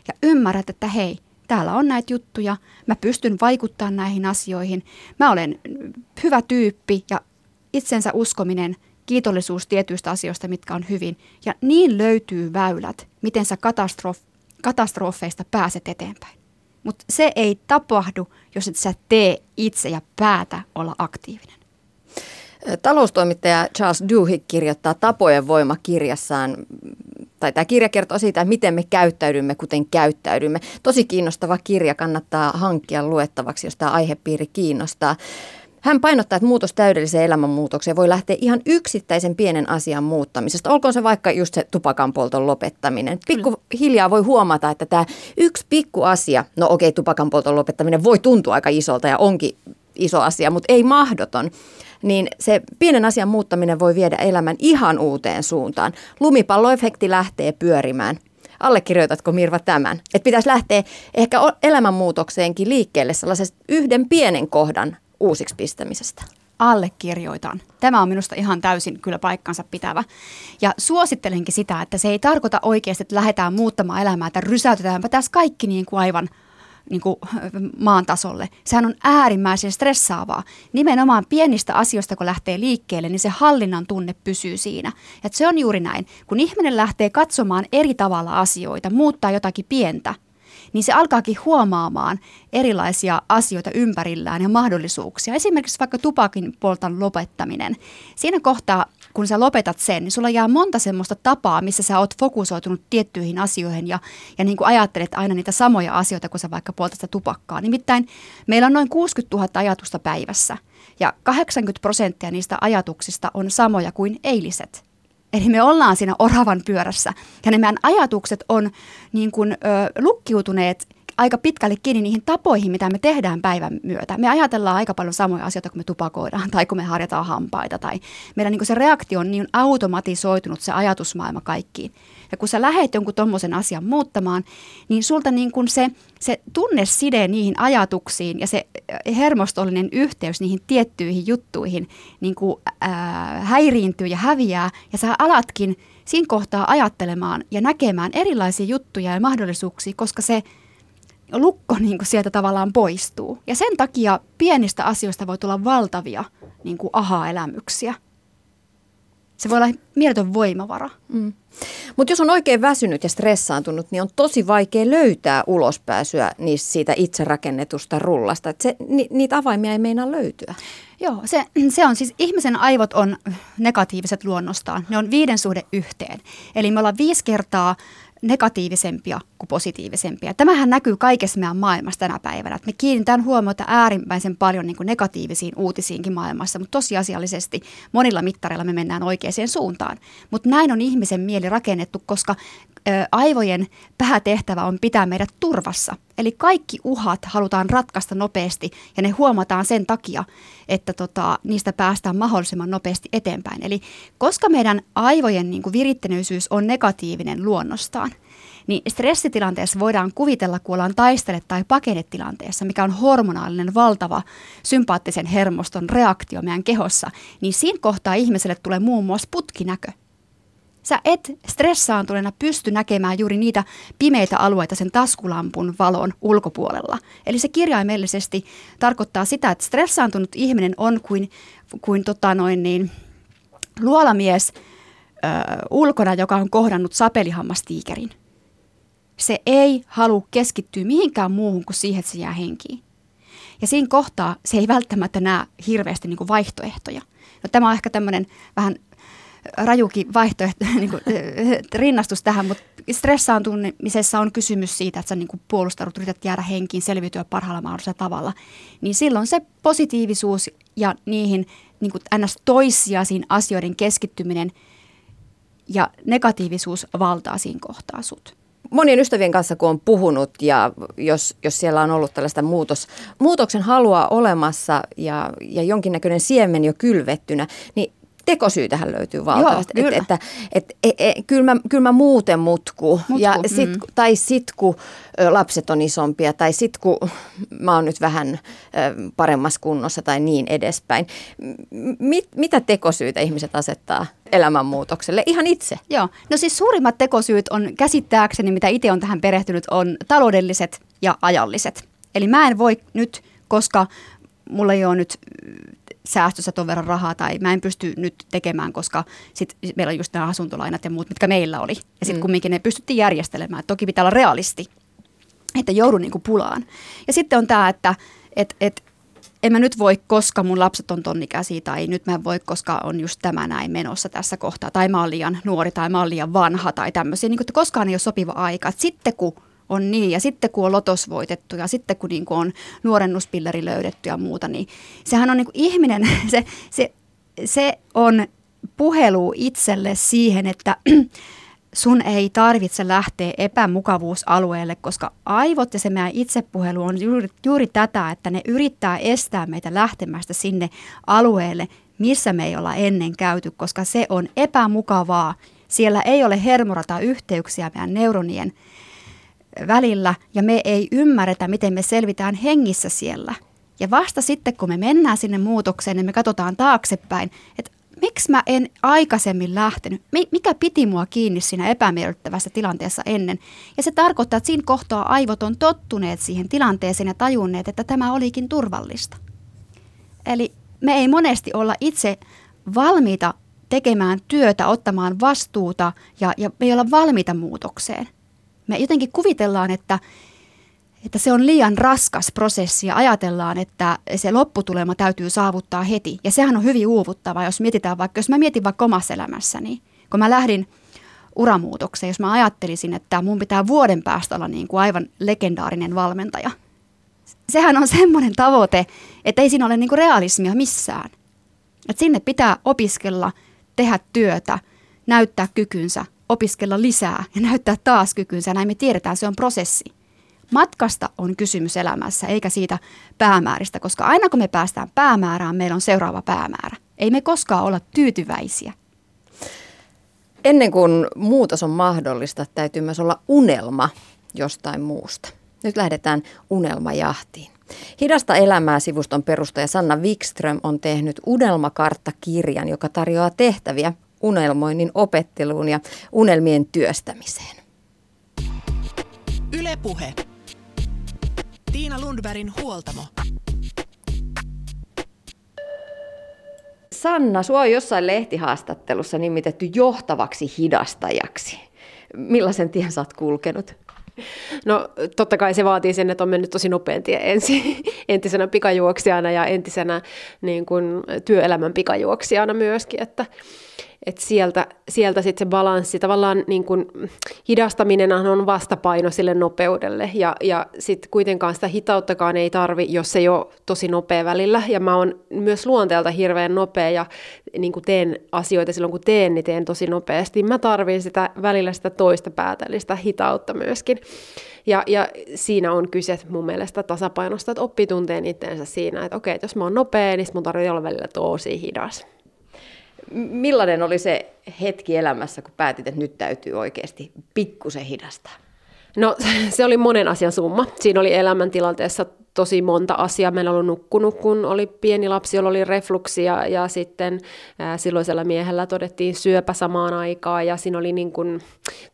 ja ymmärrät, että hei, täällä on näitä juttuja, mä pystyn vaikuttamaan näihin asioihin, mä olen hyvä tyyppi ja itsensä uskominen, kiitollisuus tietyistä asioista, mitkä on hyvin. Ja niin löytyy väylät, miten sä katastrof- katastrofeista pääset eteenpäin. Mutta se ei tapahdu, jos et sä tee itse ja päätä olla aktiivinen. Taloustoimittaja Charles Duhigg kirjoittaa Tapojen voima kirjassaan, tai tämä kirja kertoo siitä, miten me käyttäydymme, kuten käyttäydymme. Tosi kiinnostava kirja, kannattaa hankkia luettavaksi, jos tämä aihepiiri kiinnostaa. Hän painottaa, että muutos täydelliseen elämänmuutokseen voi lähteä ihan yksittäisen pienen asian muuttamisesta. Olkoon se vaikka just se tupakan polton lopettaminen. Pikku hiljaa voi huomata, että tämä yksi pikku asia, no okei, tupakan polton lopettaminen voi tuntua aika isolta ja onkin iso asia, mutta ei mahdoton niin se pienen asian muuttaminen voi viedä elämän ihan uuteen suuntaan. Lumipalloefekti lähtee pyörimään. Allekirjoitatko Mirva tämän? Että pitäisi lähteä ehkä elämänmuutokseenkin liikkeelle sellaisesta yhden pienen kohdan uusiksi pistämisestä? allekirjoitan. Tämä on minusta ihan täysin kyllä paikkansa pitävä. Ja suosittelenkin sitä, että se ei tarkoita oikeasti, että lähdetään muuttamaan elämää, että rysäytetäänpä tässä kaikki niin kuin aivan niin kuin maan tasolle. Sehän on äärimmäisen stressaavaa. Nimenomaan pienistä asioista, kun lähtee liikkeelle, niin se hallinnan tunne pysyy siinä. Ja se on juuri näin. Kun ihminen lähtee katsomaan eri tavalla asioita, muuttaa jotakin pientä, niin se alkaakin huomaamaan erilaisia asioita ympärillään ja mahdollisuuksia. Esimerkiksi vaikka tupakin poltan lopettaminen. Siinä kohtaa, kun sä lopetat sen, niin sulla jää monta semmoista tapaa, missä sä oot fokusoitunut tiettyihin asioihin ja, ja niin kuin ajattelet aina niitä samoja asioita, kun sä vaikka poltat sitä tupakkaa. Nimittäin meillä on noin 60 000 ajatusta päivässä ja 80 prosenttia niistä ajatuksista on samoja kuin eiliset. Eli me ollaan siinä oravan pyörässä ja ne meidän ajatukset on niin kuin, ö, lukkiutuneet aika pitkälle kiinni niihin tapoihin, mitä me tehdään päivän myötä. Me ajatellaan aika paljon samoja asioita, kun me tupakoidaan tai kun me harjataan hampaita. Tai meidän niin se reaktio on niin automatisoitunut se ajatusmaailma kaikkiin. Ja kun sä lähet jonkun tuommoisen asian muuttamaan, niin sulta niin kuin se, se tunneside niihin ajatuksiin ja se hermostollinen yhteys niihin tiettyihin juttuihin niin kuin, ää, häiriintyy ja häviää. Ja sä alatkin siinä kohtaa ajattelemaan ja näkemään erilaisia juttuja ja mahdollisuuksia, koska se – lukko niin kuin sieltä tavallaan poistuu. Ja sen takia pienistä asioista voi tulla valtavia niin kuin aha-elämyksiä. Se voi olla mieletön voimavara. Mm. Mutta jos on oikein väsynyt ja stressaantunut, niin on tosi vaikea löytää ulospääsyä niistä siitä itse rakennetusta rullasta. Et se, ni, niitä avaimia ei meinaa löytyä. Joo, se, se on siis, ihmisen aivot on negatiiviset luonnostaan. Ne on viiden suhde yhteen. Eli me ollaan viisi kertaa negatiivisempia kuin positiivisempia. Tämähän näkyy kaikessa meidän maailmassa tänä päivänä. Me kiinnitään huomiota äärimmäisen paljon niin kuin negatiivisiin uutisiinkin maailmassa, mutta tosiasiallisesti monilla mittareilla me mennään oikeaan suuntaan. Mutta näin on ihmisen mieli rakennettu, koska aivojen päätehtävä on pitää meidät turvassa. Eli kaikki uhat halutaan ratkaista nopeasti ja ne huomataan sen takia, että tota, niistä päästään mahdollisimman nopeasti eteenpäin. Eli koska meidän aivojen niin kuin on negatiivinen luonnostaan, niin stressitilanteessa voidaan kuvitella, kun ollaan taistele- tai pakenetilanteessa, mikä on hormonaalinen valtava sympaattisen hermoston reaktio meidän kehossa, niin siinä kohtaa ihmiselle tulee muun muassa putkinäkö. Sä et stressaantuneena pysty näkemään juuri niitä pimeitä alueita sen taskulampun valon ulkopuolella. Eli se kirjaimellisesti tarkoittaa sitä, että stressaantunut ihminen on kuin, kuin tota noin niin, luolamies ö, ulkona, joka on kohdannut sapelihammastiikerin. Se ei halua keskittyä mihinkään muuhun kuin siihen, että se jää henkiin. Ja siinä kohtaa se ei välttämättä näe hirveästi niin kuin vaihtoehtoja. No, tämä on ehkä tämmöinen vähän rajukin vaihtoehto, niin kuin, rinnastus tähän, mutta stressaantumisessa on kysymys siitä, että sä niin kuin puolustaudut, yrität jäädä henkiin, selviytyä parhaalla mahdollisella tavalla, niin silloin se positiivisuus ja niihin niin kuin ns. toissijaisiin asioiden keskittyminen ja negatiivisuus valtaa siinä kohtaa sut. monien ystävien kanssa kun on puhunut ja jos, jos siellä on ollut tällaista muutos, muutoksen halua olemassa ja, ja jonkinnäköinen siemen jo kylvettynä, niin tekosyytähän löytyy valtavasti. Joo, että, että, että, et, et, kyllä, mä, kyllä mä muuten mutku. mutku ja sit, mm. Tai sitten kun lapset on isompia tai sitten kun mä oon nyt vähän paremmassa kunnossa tai niin edespäin. Mit, mitä tekosyitä ihmiset asettaa elämänmuutokselle ihan itse? Joo, no siis suurimmat tekosyyt on käsittääkseni, mitä itse on tähän perehtynyt, on taloudelliset ja ajalliset. Eli mä en voi nyt, koska mulla ei ole nyt säästössä ton verran rahaa tai mä en pysty nyt tekemään, koska sit meillä on just nämä asuntolainat ja muut, mitkä meillä oli. Ja sitten mm. kumminkin ne pystyttiin järjestelemään. Toki pitää olla realisti, että joudun niinku pulaan. Ja sitten on tämä, että et, et, en mä nyt voi, koska mun lapset on tonnikäisiä tai nyt mä en voi, koska on just tämä näin menossa tässä kohtaa. Tai mä oon liian nuori tai mä oon liian vanha tai tämmöisiä. Niin että koskaan ei ole sopiva aika. Et sitten kun on niin. Ja sitten kun on lotos voitettu ja sitten kun niin kuin on nuorennuspilleri löydetty ja muuta, niin sehän on niin kuin ihminen, se, se, se on puhelu itselle siihen, että sun ei tarvitse lähteä epämukavuusalueelle, koska aivot ja se meidän itsepuhelu on juuri, juuri tätä, että ne yrittää estää meitä lähtemästä sinne alueelle, missä me ei olla ennen käyty, koska se on epämukavaa. Siellä ei ole hermorata-yhteyksiä meidän neuronien välillä ja me ei ymmärretä, miten me selvitään hengissä siellä. Ja vasta sitten, kun me mennään sinne muutokseen, niin me katsotaan taaksepäin, että miksi mä en aikaisemmin lähtenyt, mikä piti mua kiinni siinä epämiellyttävässä tilanteessa ennen. Ja se tarkoittaa, että siinä kohtaa aivot on tottuneet siihen tilanteeseen ja tajunneet, että tämä olikin turvallista. Eli me ei monesti olla itse valmiita tekemään työtä, ottamaan vastuuta ja, ja me ei olla valmiita muutokseen – me jotenkin kuvitellaan, että, että se on liian raskas prosessi ja ajatellaan, että se lopputulema täytyy saavuttaa heti. Ja sehän on hyvin uuvuttava, jos mietitään vaikka, jos mä mietin vaikka omassa elämässäni, kun mä lähdin uramuutokseen, jos mä ajattelisin, että mun pitää vuoden päästä olla niin kuin aivan legendaarinen valmentaja. Sehän on semmoinen tavoite, että ei siinä ole niin kuin realismia missään. että sinne pitää opiskella, tehdä työtä, näyttää kykynsä, opiskella lisää ja näyttää taas kykynsä. Näin me tiedetään, se on prosessi. Matkasta on kysymys elämässä, eikä siitä päämääristä, koska aina kun me päästään päämäärään, meillä on seuraava päämäärä. Ei me koskaan olla tyytyväisiä. Ennen kuin muutos on mahdollista, täytyy myös olla unelma jostain muusta. Nyt lähdetään unelmajahtiin. Hidasta elämää sivuston perustaja Sanna Wikström on tehnyt unelmakarttakirjan, joka tarjoaa tehtäviä unelmoinnin opetteluun ja unelmien työstämiseen. Ylepuhe. Tiina Lundbergin huoltamo. Sanna, sua on jossain lehtihaastattelussa nimitetty johtavaksi hidastajaksi. Millaisen tien sä oot kulkenut? No totta kai se vaatii sen, että on mennyt tosi nopean tien ensin, entisenä pikajuoksijana ja entisenä niin kuin, työelämän pikajuoksijana myöskin, että, että sieltä, sieltä sitten se balanssi, tavallaan niin kun, hidastaminen on vastapaino sille nopeudelle ja, ja sitten kuitenkaan sitä hitauttakaan ei tarvi, jos se ei ole tosi nopea välillä ja mä oon myös luonteelta hirveän nopea ja niin kun teen asioita silloin kun teen, niin teen tosi nopeasti. Mä tarvin sitä välillä sitä toista päätä, eli sitä hitautta myöskin. Ja, ja siinä on kyse mun mielestä tasapainosta, että oppii tunteen itseensä siinä, että okei, että jos mä oon nopea, niin mun tarvitsee olla välillä tosi hidas. Millainen oli se hetki elämässä, kun päätit, että nyt täytyy oikeasti pikkusen hidastaa? No se oli monen asian summa. Siinä oli elämäntilanteessa tosi monta asiaa. Meillä oli nukkunut, kun oli pieni lapsi, jolla oli refluksia ja sitten ää, silloisella miehellä todettiin syöpä samaan aikaan ja siinä oli niin kuin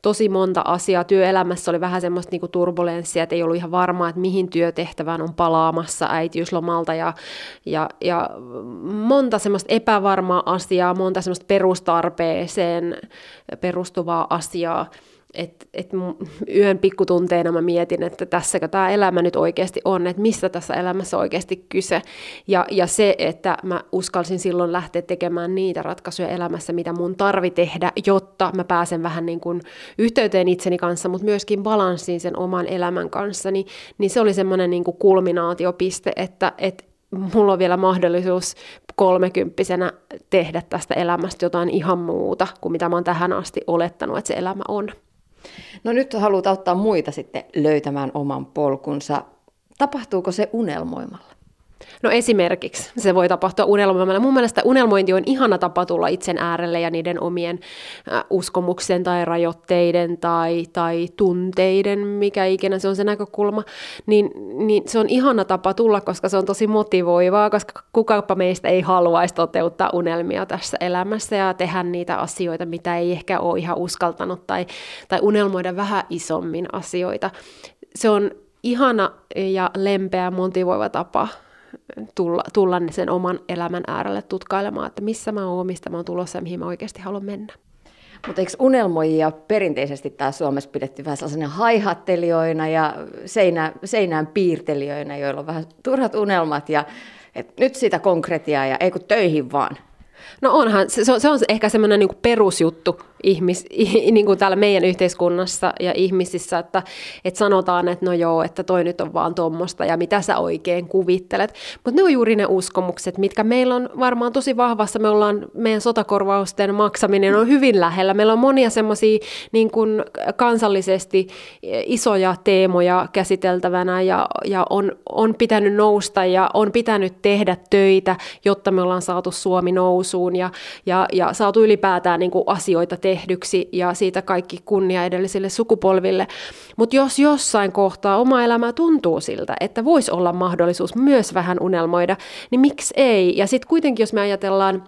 tosi monta asiaa. Työelämässä oli vähän semmoista niin turbulenssia, että ei ollut ihan varmaa, että mihin työtehtävään on palaamassa äitiyslomalta ja, ja, ja monta semmoista epävarmaa asiaa, monta semmoista perustarpeeseen perustuvaa asiaa että et yön pikkutunteina mä mietin, että tässäkö tämä elämä nyt oikeasti on, että mistä tässä elämässä oikeasti kyse. Ja, ja se, että mä uskalsin silloin lähteä tekemään niitä ratkaisuja elämässä, mitä mun tarvi tehdä, jotta mä pääsen vähän niin kuin yhteyteen itseni kanssa, mutta myöskin balanssiin sen oman elämän kanssa, niin, niin se oli semmoinen niin kuin kulminaatiopiste, että, että mulla on vielä mahdollisuus kolmekymppisenä tehdä tästä elämästä jotain ihan muuta kuin mitä mä oon tähän asti olettanut, että se elämä on. No nyt haluat auttaa muita sitten löytämään oman polkunsa. Tapahtuuko se unelmoimalla? No esimerkiksi se voi tapahtua unelmoimalla. Mun mielestä unelmointi on ihana tapa tulla itsen äärelle ja niiden omien äh, uskomuksen tai rajoitteiden tai, tai tunteiden, mikä ikinä se on se näkökulma, niin, niin se on ihana tapa tulla, koska se on tosi motivoivaa, koska kukapa meistä ei haluaisi toteuttaa unelmia tässä elämässä ja tehdä niitä asioita, mitä ei ehkä ole ihan uskaltanut tai, tai unelmoida vähän isommin asioita. Se on ihana ja lempeä, motivoiva tapa tulla, tulla sen oman elämän äärelle tutkailemaan, että missä mä oon, mistä mä oon tulossa ja mihin mä oikeasti haluan mennä. Mutta eikö unelmoijia perinteisesti tää Suomessa pidetty vähän sellaisena haihattelijoina ja seinä, seinään piirtelijöinä, joilla on vähän turhat unelmat ja et nyt sitä konkretiaa ja ei kun töihin vaan? No onhan, se, se on ehkä semmoinen niin perusjuttu ihmis, niin kuin täällä meidän yhteiskunnassa ja ihmisissä, että, että sanotaan, että no joo, että toi nyt on vaan tuommoista ja mitä sä oikein kuvittelet. Mutta ne on juuri ne uskomukset, mitkä meillä on varmaan tosi vahvassa. Me ollaan, meidän sotakorvausten maksaminen on hyvin lähellä. Meillä on monia semmoisia niin kansallisesti isoja teemoja käsiteltävänä ja, ja on, on pitänyt nousta ja on pitänyt tehdä töitä, jotta me ollaan saatu Suomi nousuun ja, ja, ja saatu ylipäätään niin kuin asioita tehdä tehdyksi ja siitä kaikki kunnia edellisille sukupolville. Mutta jos jossain kohtaa oma elämä tuntuu siltä, että voisi olla mahdollisuus myös vähän unelmoida, niin miksi ei? Ja sitten kuitenkin, jos me ajatellaan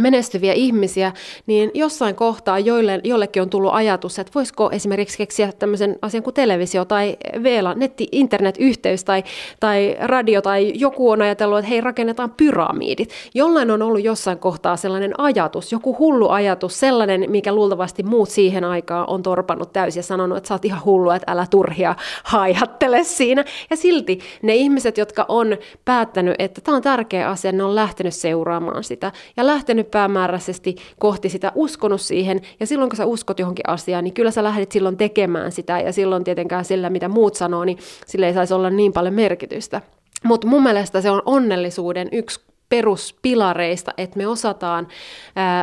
menestyviä ihmisiä, niin jossain kohtaa joille, jollekin on tullut ajatus, että voisiko esimerkiksi keksiä tämmöisen asian kuin televisio tai VELA, netti, internetyhteys tai, tai radio tai joku on ajatellut, että hei rakennetaan pyramidit. Jollain on ollut jossain kohtaa sellainen ajatus, joku hullu ajatus, sellainen, mikä luultavasti muut siihen aikaan on torpannut täysin ja sanonut, että sä oot ihan hullu, että älä turhia haihattele siinä. Ja silti ne ihmiset, jotka on päättänyt, että tämä on tärkeä asia, ne on lähtenyt seuraamaan sitä ja lähtenyt mennyt päämääräisesti kohti sitä, uskonut siihen, ja silloin kun sä uskot johonkin asiaan, niin kyllä sä lähdet silloin tekemään sitä, ja silloin tietenkään sillä, mitä muut sanoo, niin sille ei saisi olla niin paljon merkitystä. Mutta mun mielestä se on onnellisuuden yksi peruspilareista, että me osataan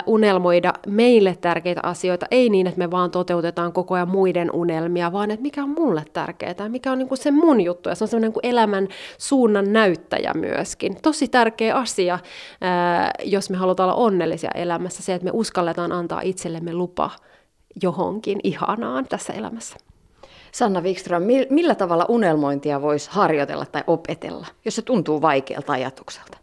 unelmoida meille tärkeitä asioita, ei niin, että me vaan toteutetaan koko ajan muiden unelmia, vaan että mikä on mulle tärkeää, mikä on niinku se mun juttu, ja se on semmoinen niinku elämän suunnan näyttäjä myöskin. Tosi tärkeä asia, jos me halutaan olla onnellisia elämässä, se, että me uskalletaan antaa itsellemme lupa johonkin ihanaan tässä elämässä. Sanna Wikström, millä tavalla unelmointia voisi harjoitella tai opetella, jos se tuntuu vaikealta ajatukselta?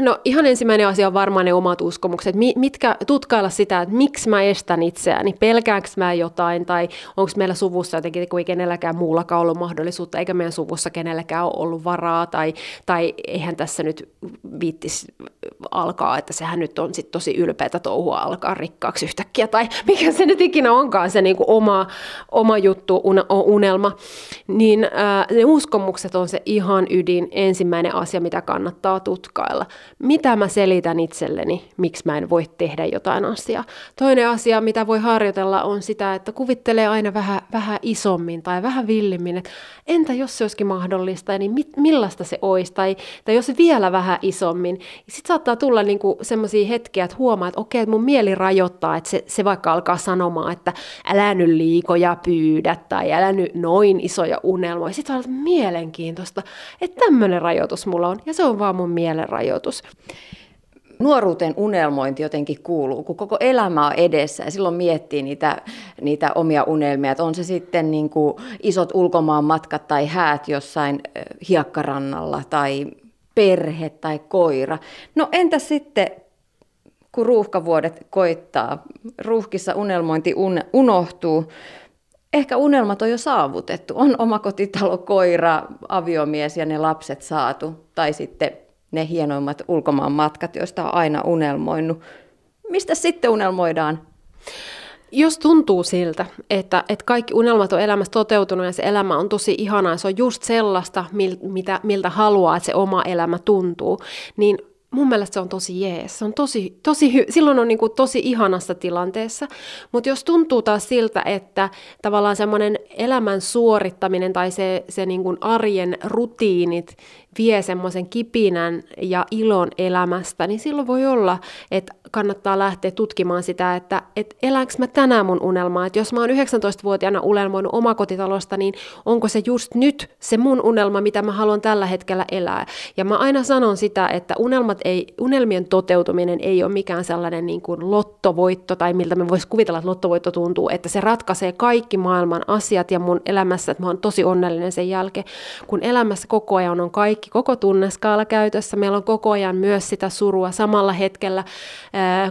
no ihan ensimmäinen asia on varmaan ne omat uskomukset. Mitkä, tutkailla sitä, että miksi mä estän itseäni, pelkäänkö mä jotain tai onko meillä suvussa jotenkin, kun ei kenelläkään muullakaan ollut mahdollisuutta, eikä meidän suvussa kenelläkään ole ollut varaa tai, tai eihän tässä nyt viittis alkaa, että sehän nyt on sit tosi ylpeätä touhua alkaa rikkaaksi yhtäkkiä tai mikä se nyt ikinä onkaan se niinku oma, oma juttu, unelma, niin ää, ne uskomukset on se ihan ydin ensimmäinen asia, mitä kannattaa kannattaa tutkailla. Mitä mä selitän itselleni, miksi mä en voi tehdä jotain asiaa. Toinen asia, mitä voi harjoitella, on sitä, että kuvittelee aina vähän, vähän isommin tai vähän villimmin, että entä jos se olisikin mahdollista, niin mit, millaista se olisi, tai, tai jos vielä vähän isommin. Sitten saattaa tulla niinku semmoisia hetkiä, että huomaa, että okei, että mun mieli rajoittaa, että se, se vaikka alkaa sanomaan, että älä nyt liikoja pyydä, tai älä nyt noin isoja unelmoja. Sitten on mielenkiintoista, että tämmöinen rajoitus mulla on, ja se on vaan mun mielenrajoitus. Nuoruuteen unelmointi jotenkin kuuluu, kun koko elämä on edessä ja silloin miettii niitä, niitä omia unelmia, että on se sitten niin kuin isot ulkomaan matkat tai häät jossain hiekkarannalla tai perhe tai koira. No entä sitten kun ruuhkavuodet koittaa, ruuhkissa unelmointi un- unohtuu, ehkä unelmat on jo saavutettu. On oma kotitalo, koira, aviomies ja ne lapset saatu. Tai sitten ne hienoimmat ulkomaan matkat, joista on aina unelmoinut. Mistä sitten unelmoidaan? Jos tuntuu siltä, että, että kaikki unelmat on elämässä toteutunut ja se elämä on tosi ihanaa, se on just sellaista, miltä, miltä haluaa, että se oma elämä tuntuu, niin mun mielestä se on tosi jees. Se on tosi, tosi hy- silloin on niin kuin tosi ihanassa tilanteessa. Mutta jos tuntuu taas siltä, että tavallaan semmoinen elämän suorittaminen tai se, se niin kuin arjen rutiinit vie semmoisen kipinän ja ilon elämästä, niin silloin voi olla, että kannattaa lähteä tutkimaan sitä, että et eläänkö mä tänään mun unelmaa. Että jos mä oon 19-vuotiaana unelmoinut omakotitalosta, niin onko se just nyt se mun unelma, mitä mä haluan tällä hetkellä elää. Ja mä aina sanon sitä, että unelmat ei, unelmien toteutuminen ei ole mikään sellainen niin kuin lottovoitto, tai miltä me voisi kuvitella, että lottovoitto tuntuu, että se ratkaisee kaikki maailman asiat ja mun elämässä, että mä oon tosi onnellinen sen jälkeen, kun elämässä koko ajan on kaikki, koko tunneskaala käytössä, meillä on koko ajan myös sitä surua samalla hetkellä,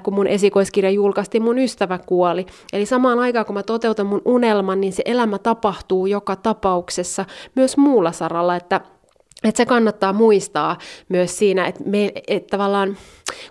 kun mun esikoiskirja julkaistiin, mun ystävä kuoli. Eli samaan aikaan, kun mä toteutan mun unelman, niin se elämä tapahtuu joka tapauksessa myös muulla saralla, että että se kannattaa muistaa myös siinä, että, me, että tavallaan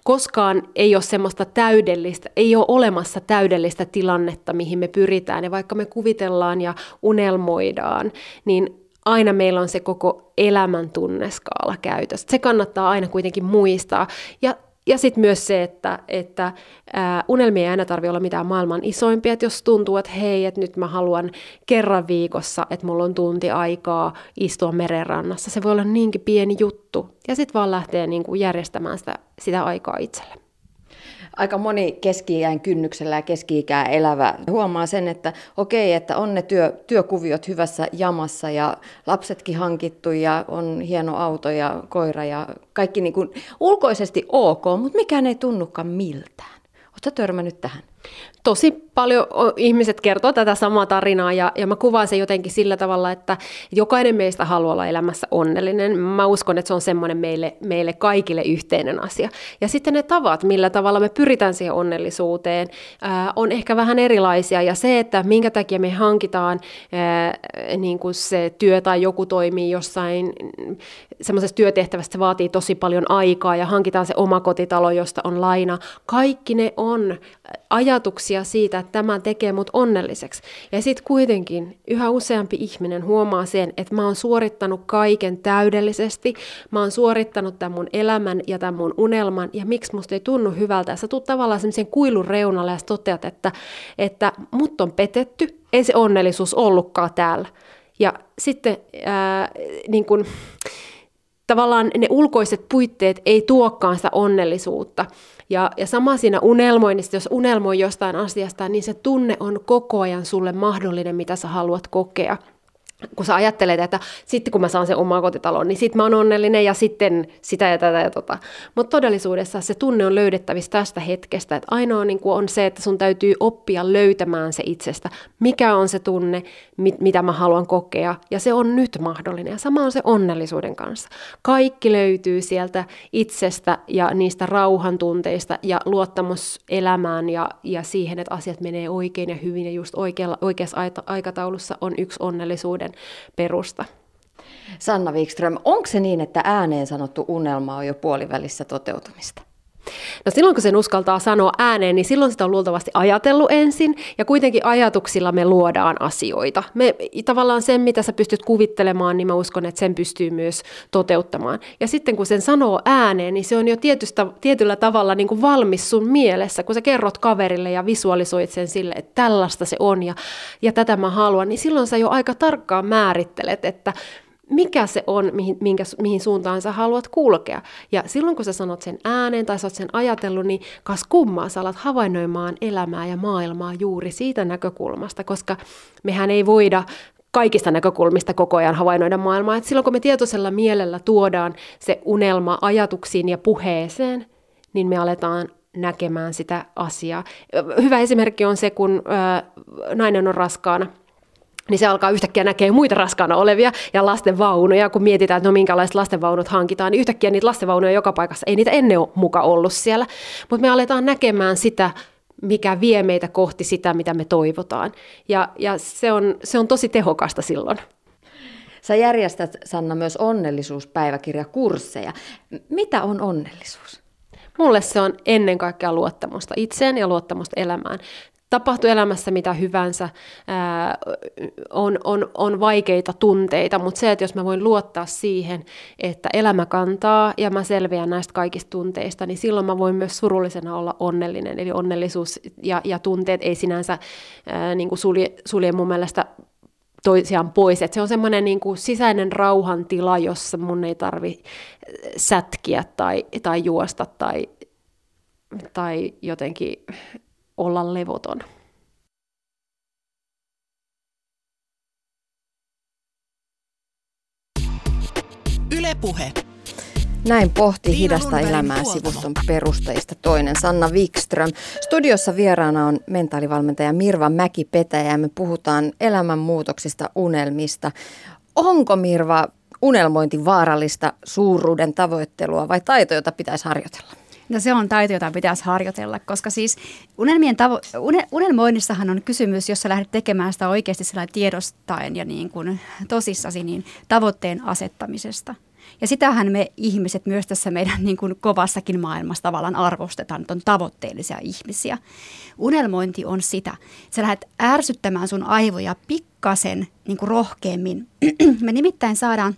koskaan ei ole semmoista täydellistä, ei ole olemassa täydellistä tilannetta, mihin me pyritään. Ja vaikka me kuvitellaan ja unelmoidaan, niin aina meillä on se koko elämän tunneskaala käytössä. Se kannattaa aina kuitenkin muistaa. Ja ja sitten myös se, että, että ää, unelmia ei aina tarvitse olla mitään maailman isoimpia, että jos tuntuu, että hei, että nyt mä haluan kerran viikossa, että mulla on tunti aikaa istua merenrannassa, se voi olla niinkin pieni juttu. Ja sitten vaan lähtee niin järjestämään sitä, sitä aikaa itselle aika moni keski kynnyksellä ja keski-ikää elävä huomaa sen, että okei, että on ne työ, työkuviot hyvässä jamassa ja lapsetkin hankittu ja on hieno auto ja koira ja kaikki niin kuin ulkoisesti ok, mutta mikään ei tunnukaan miltään. Oletko törmännyt tähän? tosi paljon ihmiset kertoo tätä samaa tarinaa ja, ja mä kuvaan sen jotenkin sillä tavalla, että jokainen meistä haluaa olla elämässä onnellinen. Mä uskon, että se on semmoinen meille, meille kaikille yhteinen asia. Ja sitten ne tavat, millä tavalla me pyritään siihen onnellisuuteen, ää, on ehkä vähän erilaisia. Ja se, että minkä takia me hankitaan ää, niin kuin se työ tai joku toimii jossain semmoisessa työtehtävässä, se vaatii tosi paljon aikaa ja hankitaan se oma kotitalo, josta on laina. Kaikki ne on ajatuksia siitä, että tämä tekee mut onnelliseksi. Ja sitten kuitenkin yhä useampi ihminen huomaa sen, että mä oon suorittanut kaiken täydellisesti, mä oon suorittanut tämän mun elämän ja tämän mun unelman, ja miksi musta ei tunnu hyvältä. Sä tuut tavallaan semmoisen kuilun reunalle ja toteat, että, että mut on petetty, ei se onnellisuus ollutkaan täällä. Ja sitten ää, niin kun, tavallaan ne ulkoiset puitteet ei tuokaan sitä onnellisuutta. Ja, ja sama siinä unelmoinnissa, jos unelmoi jostain asiasta, niin se tunne on koko ajan sulle mahdollinen, mitä sä haluat kokea kun sä ajattelet, että sitten kun mä saan sen oman kotitalon, niin sitten mä oon onnellinen ja sitten sitä ja tätä ja tota. Mutta todellisuudessa se tunne on löydettävissä tästä hetkestä. Että ainoa niin on se, että sun täytyy oppia löytämään se itsestä. Mikä on se tunne, mit, mitä mä haluan kokea. Ja se on nyt mahdollinen. Ja sama on se onnellisuuden kanssa. Kaikki löytyy sieltä itsestä ja niistä rauhantunteista ja luottamus elämään ja, ja siihen, että asiat menee oikein ja hyvin ja just oikealla, oikeassa aikataulussa on yksi onnellisuuden unelmien perusta. Sanna Wikström, onko se niin, että ääneen sanottu unelma on jo puolivälissä toteutumista? No silloin kun sen uskaltaa sanoa ääneen, niin silloin sitä on luultavasti ajatellut ensin, ja kuitenkin ajatuksilla me luodaan asioita. Me tavallaan sen, mitä sä pystyt kuvittelemaan, niin mä uskon, että sen pystyy myös toteuttamaan. Ja sitten kun sen sanoo ääneen, niin se on jo tietystä, tietyllä tavalla niin kuin valmis sun mielessä, kun sä kerrot kaverille ja visualisoit sen sille, että tällaista se on ja, ja tätä mä haluan, niin silloin sä jo aika tarkkaan määrittelet, että mikä se on, mihin, minkä, mihin suuntaan sä haluat kulkea. Ja silloin kun sä sanot sen ääneen tai sä oot sen ajatellut, niin kas kummaa sä alat havainnoimaan elämää ja maailmaa juuri siitä näkökulmasta, koska mehän ei voida kaikista näkökulmista koko ajan havainnoida maailmaa. Et silloin kun me tietoisella mielellä tuodaan se unelma ajatuksiin ja puheeseen, niin me aletaan näkemään sitä asiaa. Hyvä esimerkki on se, kun ö, nainen on raskaana – niin se alkaa yhtäkkiä näkee muita raskaana olevia ja lastenvaunuja, kun mietitään, että no minkälaiset lastenvaunut hankitaan, niin yhtäkkiä niitä lastenvaunuja joka paikassa, ei niitä ennen ole muka ollut siellä, mutta me aletaan näkemään sitä, mikä vie meitä kohti sitä, mitä me toivotaan. Ja, ja se, on, se on tosi tehokasta silloin. Sä järjestät, Sanna, myös onnellisuuspäiväkirjakursseja. Mitä on onnellisuus? Mulle se on ennen kaikkea luottamusta itseen ja luottamusta elämään tapahtuu elämässä mitä hyvänsä, ää, on, on, on vaikeita tunteita, mutta se, että jos mä voin luottaa siihen, että elämä kantaa ja mä selviän näistä kaikista tunteista, niin silloin mä voin myös surullisena olla onnellinen. Eli onnellisuus ja, ja tunteet ei sinänsä ää, niin kuin sulje, sulje mun mielestä toisiaan pois. Et se on semmoinen niin sisäinen rauhantila, jossa mun ei tarvi sätkiä tai, tai juosta tai, tai jotenkin olla levoton. Ylepuhe. Näin pohti Tiina Hidasta elämää sivuston perustajista toinen Sanna Wikström. Studiossa vieraana on mentaalivalmentaja Mirva Mäki-Petäjä ja me puhutaan elämänmuutoksista, unelmista. Onko Mirva unelmointi vaarallista suuruuden tavoittelua vai taito, jota pitäisi harjoitella? No se on taito, jota pitäisi harjoitella, koska siis unelmien tavo- une- unelmoinnissahan on kysymys, jos sä lähdet tekemään sitä oikeasti tiedostaen ja niin kuin tosissasi, niin tavoitteen asettamisesta. Ja sitähän me ihmiset myös tässä meidän niin kuin kovassakin maailmassa tavallaan arvostetaan, että on tavoitteellisia ihmisiä. Unelmointi on sitä, sä lähdet ärsyttämään sun aivoja pikkasen niin kuin rohkeammin. me nimittäin saadaan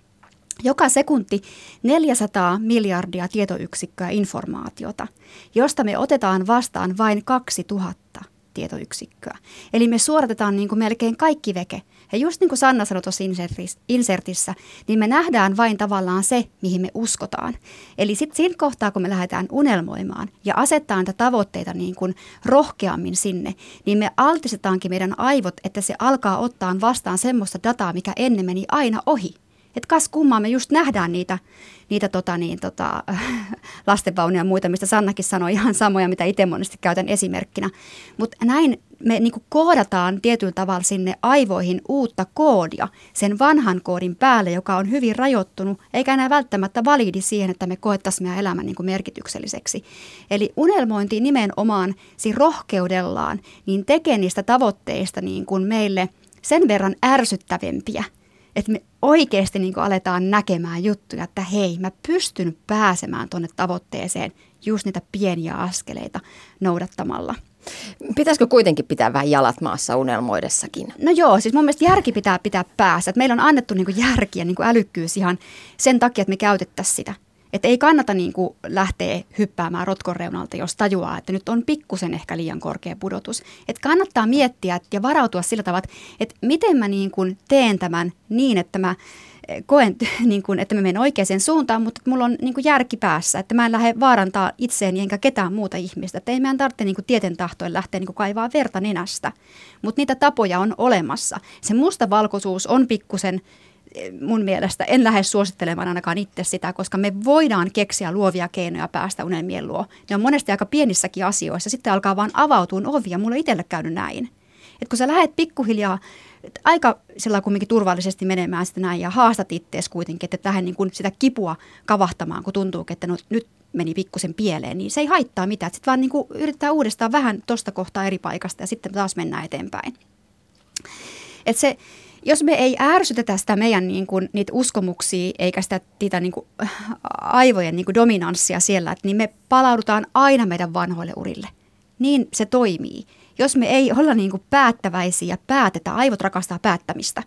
joka sekunti 400 miljardia tietoyksikköä informaatiota, josta me otetaan vastaan vain 2000 tietoyksikköä. Eli me suoratetaan niin kuin melkein kaikki veke. Ja just niin kuin Sanna sanoi tuossa insertis- insertissä, niin me nähdään vain tavallaan se, mihin me uskotaan. Eli sitten siinä kohtaa, kun me lähdetään unelmoimaan ja asettaa niitä tavoitteita niin kuin rohkeammin sinne, niin me altistetaankin meidän aivot, että se alkaa ottaa vastaan semmoista dataa, mikä ennen meni aina ohi. Että kas kummaa me just nähdään niitä, niitä tota niin, tota, lastenvaunuja ja muita, mistä Sannakin sanoi ihan samoja, mitä itse monesti käytän esimerkkinä. Mutta näin me niinku koodataan tietyllä tavalla sinne aivoihin uutta koodia sen vanhan koodin päälle, joka on hyvin rajoittunut, eikä enää välttämättä validi siihen, että me koettaisiin meidän elämän niinku merkitykselliseksi. Eli unelmointi nimenomaan siinä rohkeudellaan, niin tekee niistä tavoitteista niin kuin meille sen verran ärsyttävempiä, että me oikeasti niin aletaan näkemään juttuja, että hei, mä pystyn pääsemään tuonne tavoitteeseen just niitä pieniä askeleita noudattamalla. Pitäisikö kuitenkin pitää vähän jalat maassa unelmoidessakin? No joo, siis mun mielestä järki pitää pitää päässä. Että meillä on annettu niin järki ja niin älykkyys ihan sen takia, että me käytettäisiin sitä. Että ei kannata niin kuin lähteä hyppäämään rotkon reunalta, jos tajuaa, että nyt on pikkusen ehkä liian korkea pudotus. Että kannattaa miettiä ja varautua sillä tavalla, että, miten mä niin kuin teen tämän niin, että mä eh, koen, niin kuin, että mä menen oikeaan suuntaan, mutta mulla on niin kuin järki päässä, että mä en lähde vaarantaa itseäni enkä ketään muuta ihmistä. Että ei meidän tarvitse niin kuin tieten tahtoen lähteä niin kuin kaivaa verta nenästä, mutta niitä tapoja on olemassa. Se mustavalkoisuus on pikkusen mun mielestä en lähde suosittelemaan ainakaan itse sitä, koska me voidaan keksiä luovia keinoja päästä unelmien luo. Ne on monesti aika pienissäkin asioissa. Sitten alkaa vaan avautua ovia. Mulla itselle käynyt näin. Et kun sä lähdet pikkuhiljaa aika sillä kumminkin turvallisesti menemään sitä näin ja haastat ittees kuitenkin, että lähden niin kuin sitä kipua kavahtamaan, kun tuntuu, että no, nyt meni pikkusen pieleen, niin se ei haittaa mitään. Sitten vaan niin kuin yrittää uudestaan vähän tosta kohtaa eri paikasta ja sitten taas mennään eteenpäin. Et se, jos me ei ärsytetä sitä meidän niin kuin, niitä uskomuksia eikä sitä, sitä niin kuin, aivojen niin kuin dominanssia siellä, että niin me palaudutaan aina meidän vanhoille urille. Niin se toimii. Jos me ei olla niin kuin päättäväisiä ja päätetä, aivot rakastaa päättämistä.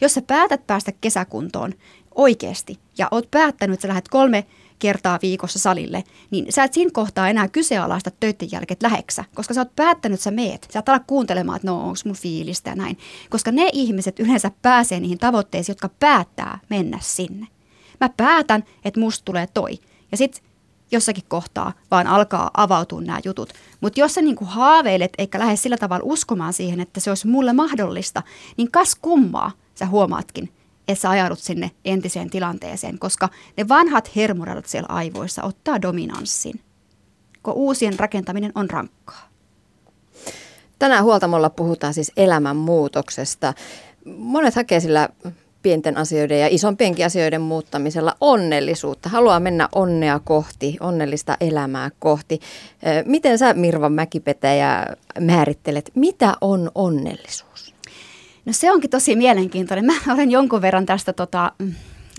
Jos sä päätät päästä kesäkuntoon oikeasti ja oot päättänyt, että sä lähdet kolme kertaa viikossa salille, niin sä et siinä kohtaa enää kyseenalaista töiden jälkeen, läheksä, koska sä oot päättänyt, että sä meet. Sä et ala kuuntelemaan, että no onko mun fiilistä ja näin. Koska ne ihmiset yleensä pääsee niihin tavoitteisiin, jotka päättää mennä sinne. Mä päätän, että musta tulee toi. Ja sitten jossakin kohtaa vaan alkaa avautua nämä jutut. Mutta jos sä niinku haaveilet eikä lähde sillä tavalla uskomaan siihen, että se olisi mulle mahdollista, niin kas kummaa sä huomaatkin, että sä ajaudut sinne entiseen tilanteeseen, koska ne vanhat hermoradat siellä aivoissa ottaa dominanssin, kun uusien rakentaminen on rankkaa. Tänään huoltamolla puhutaan siis elämänmuutoksesta. Monet hakee sillä pienten asioiden ja isompienkin asioiden muuttamisella onnellisuutta. Haluaa mennä onnea kohti, onnellista elämää kohti. Miten sä Mirva Mäkipetäjä määrittelet, mitä on onnellisuus? No se onkin tosi mielenkiintoinen. Mä olen jonkun verran tästä tota,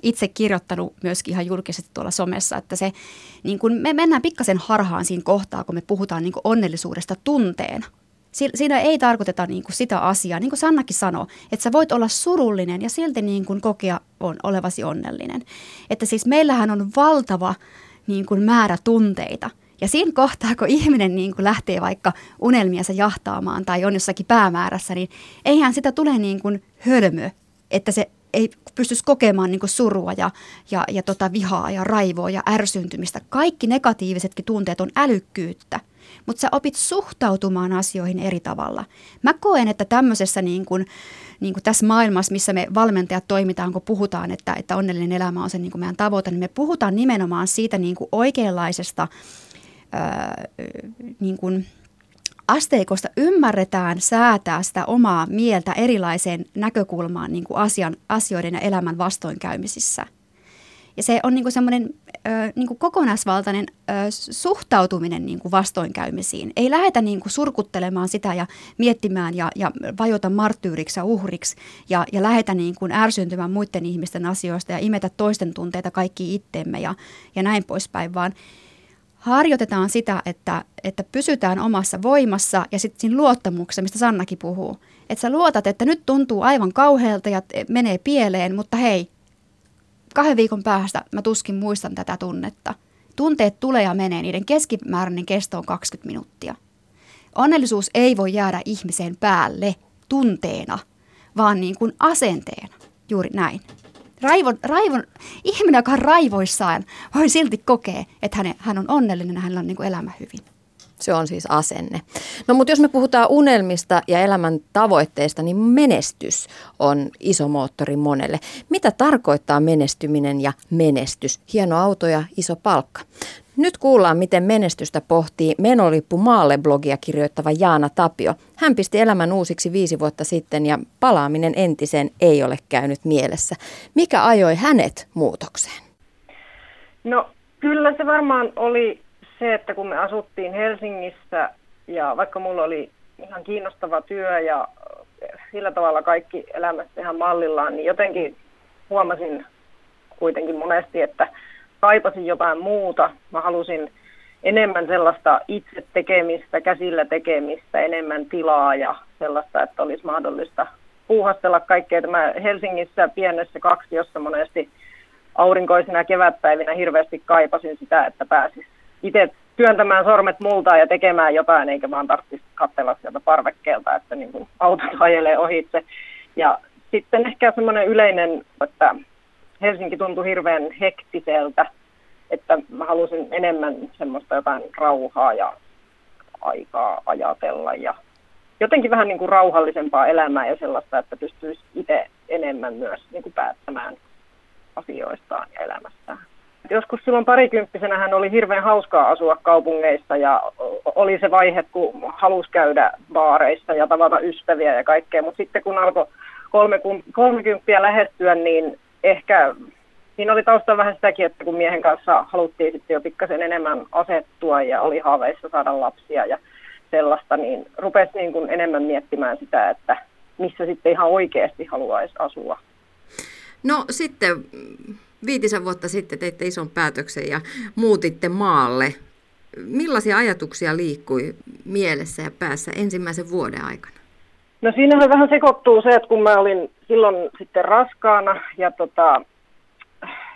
itse kirjoittanut myöskin ihan julkisesti tuolla somessa, että se, niin kun me mennään pikkasen harhaan siinä kohtaa, kun me puhutaan niin onnellisuudesta tunteena. Siinä ei tarkoiteta niin sitä asiaa, niin kuin Sannakin sanoi, että sä voit olla surullinen ja silti niin kuin kokea on, olevasi onnellinen. Että siis meillähän on valtava niin määrä tunteita. Ja siinä kohtaa, kun ihminen niin kuin lähtee vaikka unelmiansa jahtaamaan tai on jossakin päämäärässä, niin eihän sitä tule niin kuin hölmö että se ei pystyisi kokemaan niin surua ja, ja, ja tota vihaa ja raivoa ja ärsyntymistä. Kaikki negatiivisetkin tunteet on älykkyyttä, mutta sä opit suhtautumaan asioihin eri tavalla. Mä koen, että tämmöisessä niin kuin, niin kuin tässä maailmassa, missä me valmentajat toimitaan, kun puhutaan, että, että onnellinen elämä on se niin kuin meidän tavoite, niin me puhutaan nimenomaan siitä niin kuin oikeanlaisesta niin kuin, asteikosta ymmärretään säätää sitä omaa mieltä erilaiseen näkökulmaan niin kuin asian, asioiden ja elämän vastoinkäymisissä. Ja se on niin kuin semmoinen niin kuin kokonaisvaltainen ö, suhtautuminen niin kuin vastoinkäymisiin. Ei lähdetä niin kuin surkuttelemaan sitä ja miettimään ja, ja vajota marttyyriksi ja uhriksi ja, ja lähdetä niin kuin ärsyntymään muiden ihmisten asioista ja imetä toisten tunteita kaikki itteemme ja, ja näin poispäin, vaan harjoitetaan sitä, että, että pysytään omassa voimassa ja sitten siinä luottamuksessa, mistä Sannakin puhuu. Että sä luotat, että nyt tuntuu aivan kauhealta ja menee pieleen, mutta hei, kahden viikon päästä mä tuskin muistan tätä tunnetta. Tunteet tulee ja menee, niiden keskimääräinen kesto on 20 minuuttia. Onnellisuus ei voi jäädä ihmiseen päälle tunteena, vaan niin kuin asenteena. Juuri näin. Raivon, raivon, ihminen, joka on raivoissaan, voi silti kokea, että hän, hän on onnellinen ja hänellä on niin kuin elämä hyvin. Se on siis asenne. No mutta jos me puhutaan unelmista ja elämän tavoitteista, niin menestys on iso moottori monelle. Mitä tarkoittaa menestyminen ja menestys? Hieno auto ja iso palkka. Nyt kuullaan, miten menestystä pohtii Menolippu maalle blogia kirjoittava Jaana Tapio. Hän pisti elämän uusiksi viisi vuotta sitten ja palaaminen entiseen ei ole käynyt mielessä. Mikä ajoi hänet muutokseen? No kyllä se varmaan oli se, että kun me asuttiin Helsingissä ja vaikka mulla oli ihan kiinnostava työ ja sillä tavalla kaikki elämässä ihan mallillaan, niin jotenkin huomasin kuitenkin monesti, että kaipasin jotain muuta. Mä halusin enemmän sellaista itse tekemistä, käsillä tekemistä, enemmän tilaa ja sellaista, että olisi mahdollista puuhastella kaikkea. Tämä Helsingissä pienessä kaksi, jossa monesti aurinkoisina kevätpäivinä hirveästi kaipasin sitä, että pääsis itse työntämään sormet multaan ja tekemään jotain, eikä vaan tarvitsisi katsella sieltä parvekkeelta, että niin autot ajelee ohitse. Ja sitten ehkä semmoinen yleinen, että Helsinki tuntui hirveän hektiseltä, että mä halusin enemmän semmoista jotain rauhaa ja aikaa ajatella ja jotenkin vähän niin kuin rauhallisempaa elämää ja sellaista, että pystyisi itse enemmän myös niin kuin päättämään asioistaan ja elämästään. Joskus silloin parikymppisenä hän oli hirveän hauskaa asua kaupungeissa ja oli se vaihe, kun halusi käydä baareissa ja tavata ystäviä ja kaikkea, mutta sitten kun alkoi kolmekymppiä lähestyä, niin ehkä siinä oli taustalla vähän sitäkin, että kun miehen kanssa haluttiin sitten jo pikkasen enemmän asettua ja oli haaveissa saada lapsia ja sellaista, niin rupesi niin kuin enemmän miettimään sitä, että missä sitten ihan oikeasti haluaisi asua. No sitten viitisen vuotta sitten teitte ison päätöksen ja muutitte maalle. Millaisia ajatuksia liikkui mielessä ja päässä ensimmäisen vuoden aikana? No siinähän vähän sekoittuu se, että kun mä olin silloin sitten raskaana ja tota,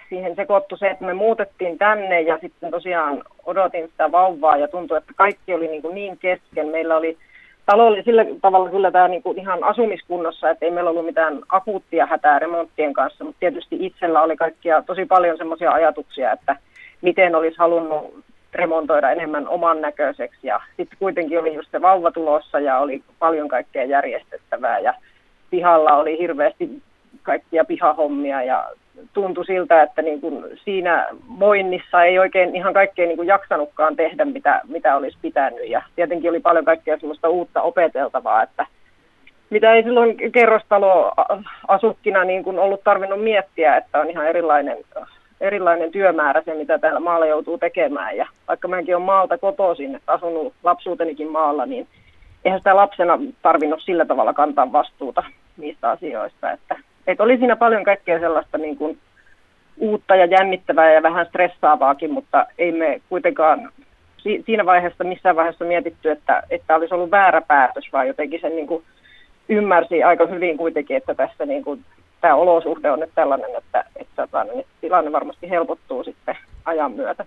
siihen sekoittui se, että me muutettiin tänne ja sitten tosiaan odotin sitä vauvaa ja tuntui, että kaikki oli niin, kuin niin kesken. Meillä oli talo oli sillä tavalla kyllä tämä niin kuin ihan asumiskunnossa, että ei meillä ollut mitään akuuttia hätää remonttien kanssa, mutta tietysti itsellä oli kaikkia tosi paljon semmoisia ajatuksia, että miten olisi halunnut remontoida enemmän oman näköiseksi ja sitten kuitenkin oli just se vauva tulossa ja oli paljon kaikkea järjestettävää ja pihalla oli hirveästi kaikkia pihahommia ja tuntui siltä, että niin kuin siinä moinnissa ei oikein ihan kaikkea niin kuin jaksanutkaan tehdä, mitä, mitä olisi pitänyt. Ja tietenkin oli paljon kaikkea sellaista uutta opeteltavaa, että mitä ei silloin kerrostalo asukkina niin kuin ollut tarvinnut miettiä, että on ihan erilainen, erilainen työmäärä se, mitä täällä maalla joutuu tekemään. Ja vaikka mäkin olen maalta kotoisin, että asunut lapsuutenikin maalla, niin eihän sitä lapsena tarvinnut sillä tavalla kantaa vastuuta niistä asioista, että et oli siinä paljon kaikkea sellaista niin kuin uutta ja jännittävää ja vähän stressaavaakin, mutta ei me kuitenkaan si- siinä vaiheessa missään vaiheessa mietitty, että, että olisi ollut väärä päätös, vaan jotenkin sen niin kuin ymmärsi aika hyvin kuitenkin, että tässä niin kuin, tämä olosuhde on nyt tällainen, että, että, että niin tilanne varmasti helpottuu sitten ajan myötä.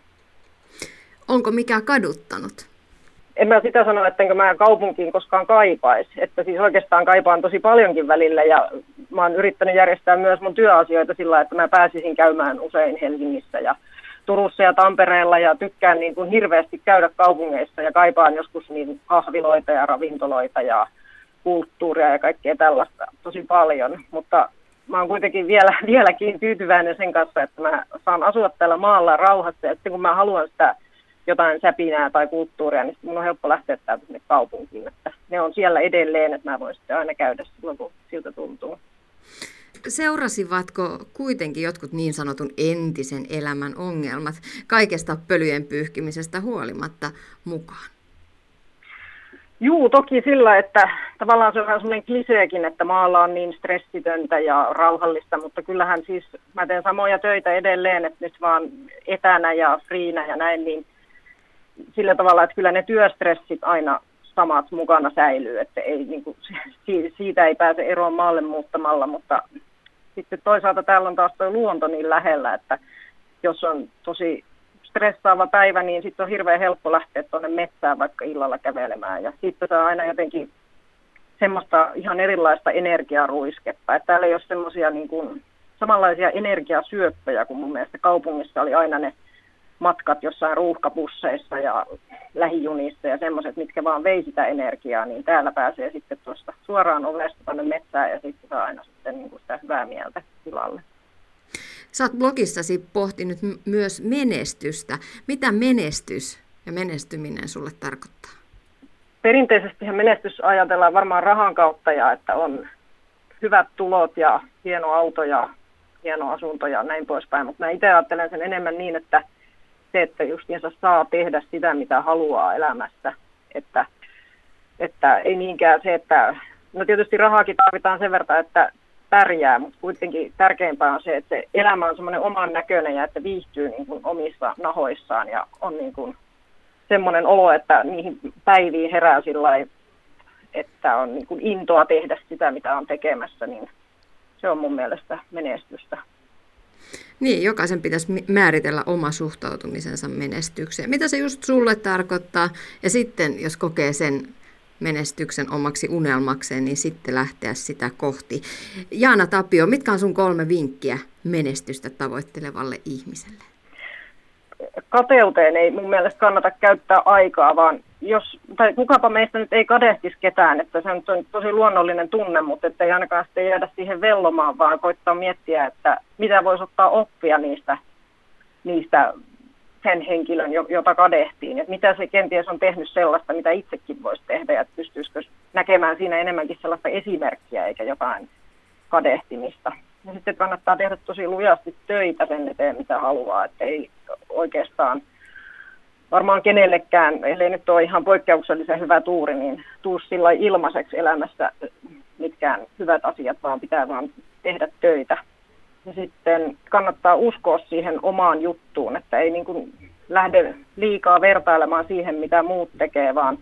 Onko mikä kaduttanut? En mä sitä sano, ettenkö mä kaupunkiin koskaan kaipaisi. Että siis oikeastaan kaipaan tosi paljonkin välillä ja mä oon yrittänyt järjestää myös mun työasioita sillä, että mä pääsisin käymään usein Helsingissä ja Turussa ja Tampereella ja tykkään niin kuin hirveästi käydä kaupungeissa ja kaipaan joskus niin kahviloita ja ravintoloita ja kulttuuria ja kaikkea tällaista tosi paljon. Mutta mä oon kuitenkin vielä, vieläkin tyytyväinen sen kanssa, että mä saan asua täällä maalla rauhassa ja sitten kun mä haluan sitä jotain säpinää tai kulttuuria, niin mun on helppo lähteä täältä sinne kaupunkiin. Että ne on siellä edelleen, että mä voin sitten aina käydä silloin, kun siltä tuntuu. Seurasivatko kuitenkin jotkut niin sanotun entisen elämän ongelmat kaikesta pölyjen pyyhkimisestä huolimatta mukaan? Juu, toki sillä, että tavallaan se on vähän sellainen kliseekin, että maalla on niin stressitöntä ja rauhallista, mutta kyllähän siis mä teen samoja töitä edelleen, että nyt vaan etänä ja friinä ja näin, niin sillä tavalla, että kyllä ne työstressit aina samat mukana säilyy, että ei, niin kuin, siitä ei pääse eroon maalle muuttamalla, mutta sitten toisaalta täällä on taas tuo luonto niin lähellä, että jos on tosi stressaava päivä, niin sitten on hirveän helppo lähteä tuonne metsään vaikka illalla kävelemään. Ja sitten saa aina jotenkin semmoista ihan erilaista energiaruisketta. Että täällä ei ole semmoisia niin samanlaisia energiasyöppöjä kuin mun mielestä kaupungissa oli aina ne matkat jossain ruuhkapusseissa ja lähijunissa ja semmoiset, mitkä vaan vei sitä energiaa, niin täällä pääsee sitten tuosta suoraan ovesta tuonne metsään ja sitten saa aina sitten niin kuin sitä hyvää mieltä tilalle. Sä oot blogissasi pohtinut myös menestystä. Mitä menestys ja menestyminen sulle tarkoittaa? Perinteisesti menestys ajatellaan varmaan rahan kautta ja että on hyvät tulot ja hieno auto ja hieno asunto ja näin poispäin. Mutta mä itse ajattelen sen enemmän niin, että se, että justiinsa saa tehdä sitä, mitä haluaa elämässä. Että, että ei niinkään se, että no tietysti rahaakin tarvitaan sen verran, että pärjää, mutta kuitenkin tärkeämpää on se, että se elämä on semmoinen oman näköinen ja että viihtyy niin kuin omissa nahoissaan ja on niin kuin semmoinen olo, että niihin päiviin herää sillä että on niin kuin intoa tehdä sitä, mitä on tekemässä, niin se on mun mielestä menestystä. Niin, jokaisen pitäisi määritellä oma suhtautumisensa menestykseen. Mitä se just sulle tarkoittaa? Ja sitten, jos kokee sen menestyksen omaksi unelmakseen, niin sitten lähteä sitä kohti. Jaana Tapio, mitkä on sun kolme vinkkiä menestystä tavoittelevalle ihmiselle? Kateuteen ei mun mielestä kannata käyttää aikaa, vaan jos, tai kukapa meistä nyt ei kadehtisi ketään, että se on tosi luonnollinen tunne, mutta että ei ainakaan sitten jäädä siihen vellomaan, vaan koittaa miettiä, että mitä voisi ottaa oppia niistä, niistä sen henkilön, jota kadehtiin, että mitä se kenties on tehnyt sellaista, mitä itsekin voisi tehdä, ja pystyisikö näkemään siinä enemmänkin sellaista esimerkkiä eikä jotain kadehtimista. Ja sitten kannattaa tehdä tosi lujasti töitä sen eteen, mitä haluaa, että ei oikeastaan varmaan kenellekään, ellei nyt ole ihan poikkeuksellisen hyvä tuuri, niin tuu sillä ilmaiseksi elämässä mitkään hyvät asiat, vaan pitää vaan tehdä töitä. Ja sitten kannattaa uskoa siihen omaan juttuun, että ei niin kuin lähde liikaa vertailemaan siihen, mitä muut tekee, vaan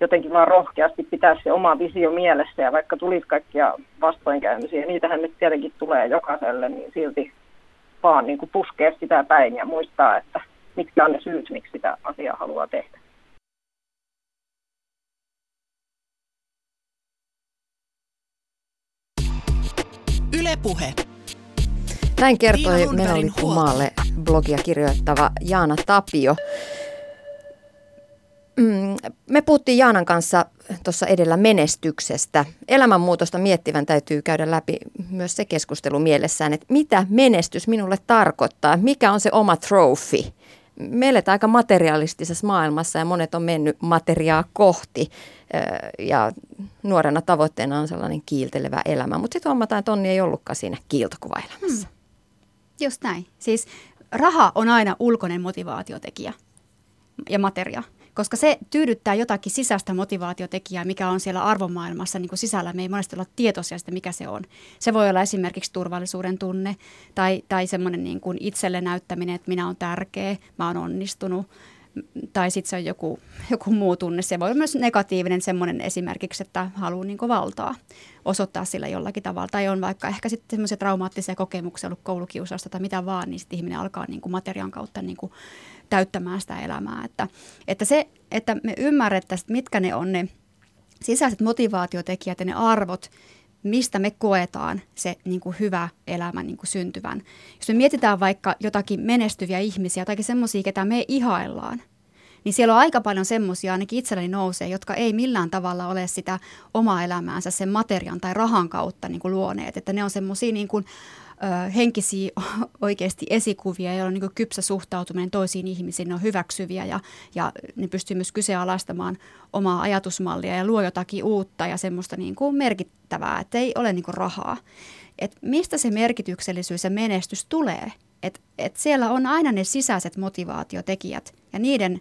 jotenkin vaan rohkeasti pitää se oma visio mielessä ja vaikka tulisi kaikkia vastoinkäymisiä, niitähän nyt tietenkin tulee jokaiselle, niin silti vaan niin kuin puskea sitä päin ja muistaa, että mitkä on ne syyt, miksi sitä asiaa haluaa tehdä. Ylepuhe. Näin kertoi Menolipumaalle blogia kirjoittava Jaana Tapio. Mm, me puhuttiin Jaanan kanssa tuossa edellä menestyksestä. Elämänmuutosta miettivän täytyy käydä läpi myös se keskustelu mielessään, että mitä menestys minulle tarkoittaa, mikä on se oma trophy. Me eletään aika materialistisessa maailmassa ja monet on mennyt materiaa kohti ja nuorena tavoitteena on sellainen kiiltelevä elämä, mutta sitten huomataan, että onni ei ollutkaan siinä kiiltokuvaelämässä. Hmm. Just näin. Siis raha on aina ulkoinen motivaatiotekijä ja materia koska se tyydyttää jotakin sisäistä motivaatiotekijää, mikä on siellä arvomaailmassa niin kuin sisällä. Me ei monesti olla tietoisia sitä, mikä se on. Se voi olla esimerkiksi turvallisuuden tunne tai, tai semmoinen niin kuin itselle näyttäminen, että minä olen tärkeä, mä olen onnistunut. tai sitten se on joku, joku muu tunne. Se voi olla myös negatiivinen semmoinen esimerkiksi, että haluaa niin valtaa osoittaa sillä jollakin tavalla. Tai on vaikka ehkä sitten semmoisia traumaattisia kokemuksia ollut koulukiusausta tai mitä vaan, niin sitten ihminen alkaa niin materiaan kautta niin täyttämään sitä elämää. Että, että se, että me ymmärrettäisiin, mitkä ne on ne sisäiset motivaatiotekijät ja ne arvot, mistä me koetaan se niin kuin hyvä elämä niin kuin syntyvän. Jos me mietitään vaikka jotakin menestyviä ihmisiä, tai semmoisia, ketä me ihaillaan, niin siellä on aika paljon semmoisia, ainakin itselleni nousee, jotka ei millään tavalla ole sitä omaa elämäänsä sen materian tai rahan kautta niin kuin luoneet. Että ne on semmoisia niin kuin, henkisiä oikeasti esikuvia, joilla on niin kypsä suhtautuminen toisiin ihmisiin, ne on hyväksyviä ja, ja ne pystyy myös kyseenalaistamaan omaa ajatusmallia ja luo jotakin uutta ja semmoista niin kuin merkittävää, että ei ole niin kuin rahaa. Et mistä se merkityksellisyys ja menestys tulee? Et, et siellä on aina ne sisäiset motivaatiotekijät ja niiden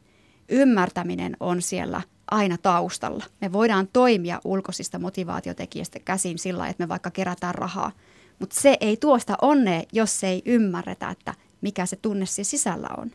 ymmärtäminen on siellä aina taustalla. Me voidaan toimia ulkoisista motivaatiotekijistä käsin sillä, että me vaikka kerätään rahaa – mutta se ei tuosta onnea, jos ei ymmärretä, että mikä se tunne siellä sisällä on.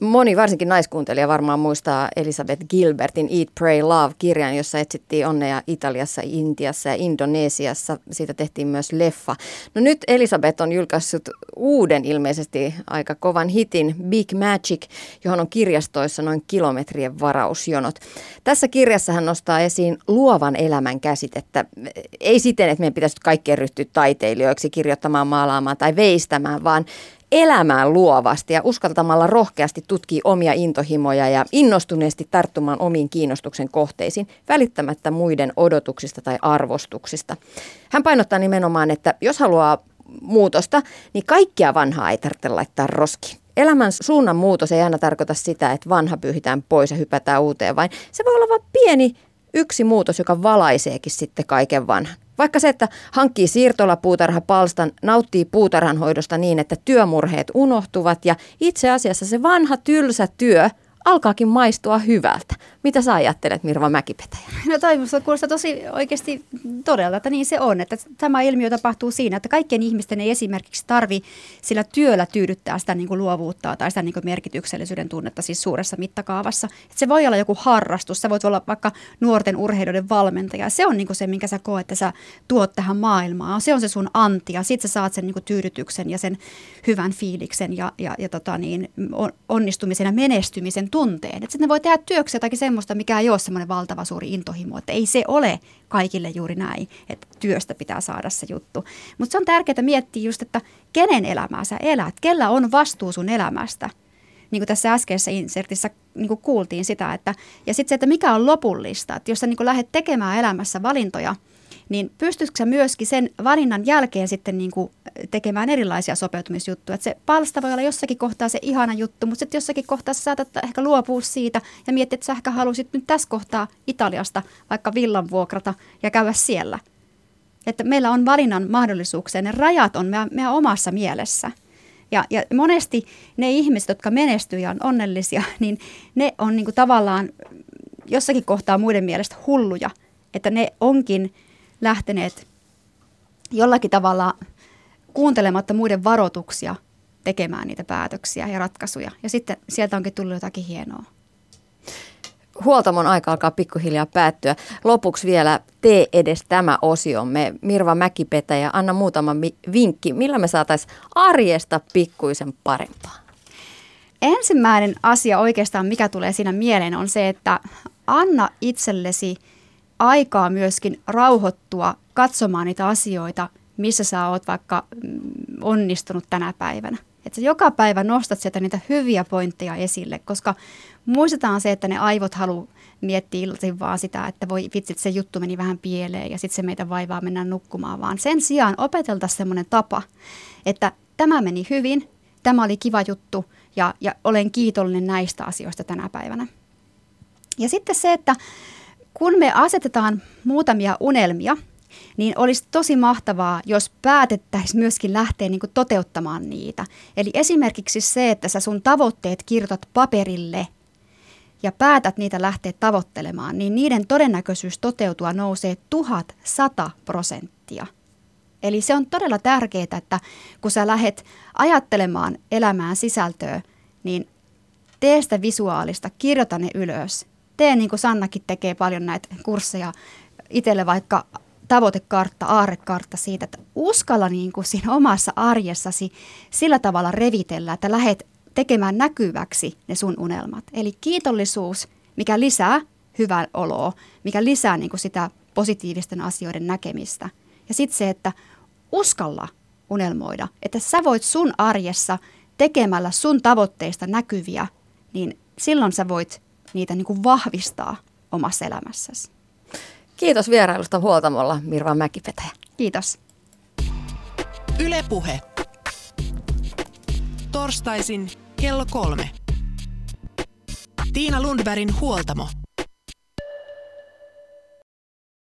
Moni, varsinkin naiskuuntelija, varmaan muistaa Elisabeth Gilbertin Eat, Pray, Love-kirjan, jossa etsittiin onnea Italiassa, Intiassa ja Indonesiassa. Siitä tehtiin myös leffa. No nyt Elisabeth on julkaissut uuden ilmeisesti aika kovan hitin Big Magic, johon on kirjastoissa noin kilometrien varausjonot. Tässä kirjassa hän nostaa esiin luovan elämän käsitettä. Ei siten, että meidän pitäisi kaikkien ryhtyä taiteilijoiksi kirjoittamaan, maalaamaan tai veistämään, vaan elämään luovasti ja uskaltamalla rohkeasti tutkii omia intohimoja ja innostuneesti tarttumaan omiin kiinnostuksen kohteisiin, välittämättä muiden odotuksista tai arvostuksista. Hän painottaa nimenomaan, että jos haluaa muutosta, niin kaikkia vanhaa ei tarvitse laittaa roskiin. Elämän suunnan muutos ei aina tarkoita sitä, että vanha pyyhitään pois ja hypätään uuteen, vaan se voi olla vain pieni yksi muutos, joka valaiseekin sitten kaiken vanhan. Vaikka se, että hankkii siirtolapuutarhapalstan, nauttii puutarhanhoidosta niin, että työmurheet unohtuvat ja itse asiassa se vanha tylsä työ – alkaakin maistua hyvältä. Mitä sä ajattelet, Mirva Mäkipetäjä? No toi kuulostaa tosi oikeasti todella, että niin se on. Että tämä ilmiö tapahtuu siinä, että kaikkien ihmisten ei esimerkiksi tarvi sillä työllä tyydyttää sitä niin kuin luovuutta tai sitä niin kuin merkityksellisyyden tunnetta siis suuressa mittakaavassa. Että se voi olla joku harrastus, sä voit olla vaikka nuorten urheilijoiden valmentaja. Se on niin kuin se, minkä sä koet, että sä tuot tähän maailmaan. Se on se sun anti ja sit sä saat sen niin kuin tyydytyksen ja sen hyvän fiiliksen ja, ja, ja tota niin, onnistumisen ja menestymisen tunteen. Että sitten ne voi tehdä työksi jotakin semmoista, mikä ei ole semmoinen valtava suuri intohimo. Että ei se ole kaikille juuri näin, että työstä pitää saada se juttu. Mutta se on tärkeää miettiä just, että kenen elämää sä elät, kellä on vastuu sun elämästä. Niin kuin tässä äskeisessä insertissä niin kuin kuultiin sitä, että, ja sitten se, että mikä on lopullista. Että jos sä niin lähdet tekemään elämässä valintoja – niin pystyisikö myöskin sen valinnan jälkeen sitten niin kuin tekemään erilaisia sopeutumisjuttuja? Että se palsta voi olla jossakin kohtaa se ihana juttu, mutta sitten jossakin kohtaa sä saatat ehkä luopua siitä ja miettiä, että sä ehkä haluaisit nyt tässä kohtaa Italiasta vaikka villan vuokrata ja käydä siellä. Että meillä on valinnan mahdollisuuksia, ne rajat on meidän, meidän omassa mielessä. Ja, ja monesti ne ihmiset, jotka menestyy ja on onnellisia, niin ne on niin kuin tavallaan jossakin kohtaa muiden mielestä hulluja. Että ne onkin lähteneet jollakin tavalla kuuntelematta muiden varoituksia tekemään niitä päätöksiä ja ratkaisuja. Ja sitten sieltä onkin tullut jotakin hienoa. Huoltamon aika alkaa pikkuhiljaa päättyä. Lopuksi vielä tee edes tämä osiomme. Mirva Mäkipetä ja anna muutama vinkki, millä me saataisiin arjesta pikkuisen parempaa. Ensimmäinen asia oikeastaan, mikä tulee siinä mieleen, on se, että anna itsellesi – aikaa myöskin rauhoittua katsomaan niitä asioita, missä sä oot vaikka mm, onnistunut tänä päivänä. Että sä joka päivä nostat sieltä niitä hyviä pointteja esille, koska muistetaan se, että ne aivot haluaa miettiä iltaisin vaan sitä, että voi vitsit, se juttu meni vähän pieleen ja sitten se meitä vaivaa mennä nukkumaan, vaan sen sijaan opetelta semmoinen tapa, että tämä meni hyvin, tämä oli kiva juttu ja, ja olen kiitollinen näistä asioista tänä päivänä. Ja sitten se, että kun me asetetaan muutamia unelmia, niin olisi tosi mahtavaa, jos päätettäisiin myöskin lähteä niin toteuttamaan niitä. Eli esimerkiksi se, että sä sun tavoitteet kirjoitat paperille ja päätät niitä lähteä tavoittelemaan, niin niiden todennäköisyys toteutua nousee 1100 prosenttia. Eli se on todella tärkeää, että kun sä lähdet ajattelemaan elämään sisältöä, niin tee sitä visuaalista, kirjoita ne ylös. Tee niin kuin Sannakin tekee paljon näitä kursseja itselle vaikka tavoitekartta, aarekartta siitä, että uskalla niin kuin siinä omassa arjessasi sillä tavalla revitellä, että lähet tekemään näkyväksi ne sun unelmat. Eli kiitollisuus, mikä lisää hyvää oloa, mikä lisää niin kuin sitä positiivisten asioiden näkemistä. Ja sitten se, että uskalla unelmoida, että sä voit sun arjessa tekemällä sun tavoitteista näkyviä, niin silloin sä voit niitä niin kuin vahvistaa omassa elämässäsi. Kiitos vierailusta huoltamolla Mirva Mäkipetäjä. Kiitos. Ylepuhe. Torstaisin kello kolme. Tiina Lundbergin huoltamo.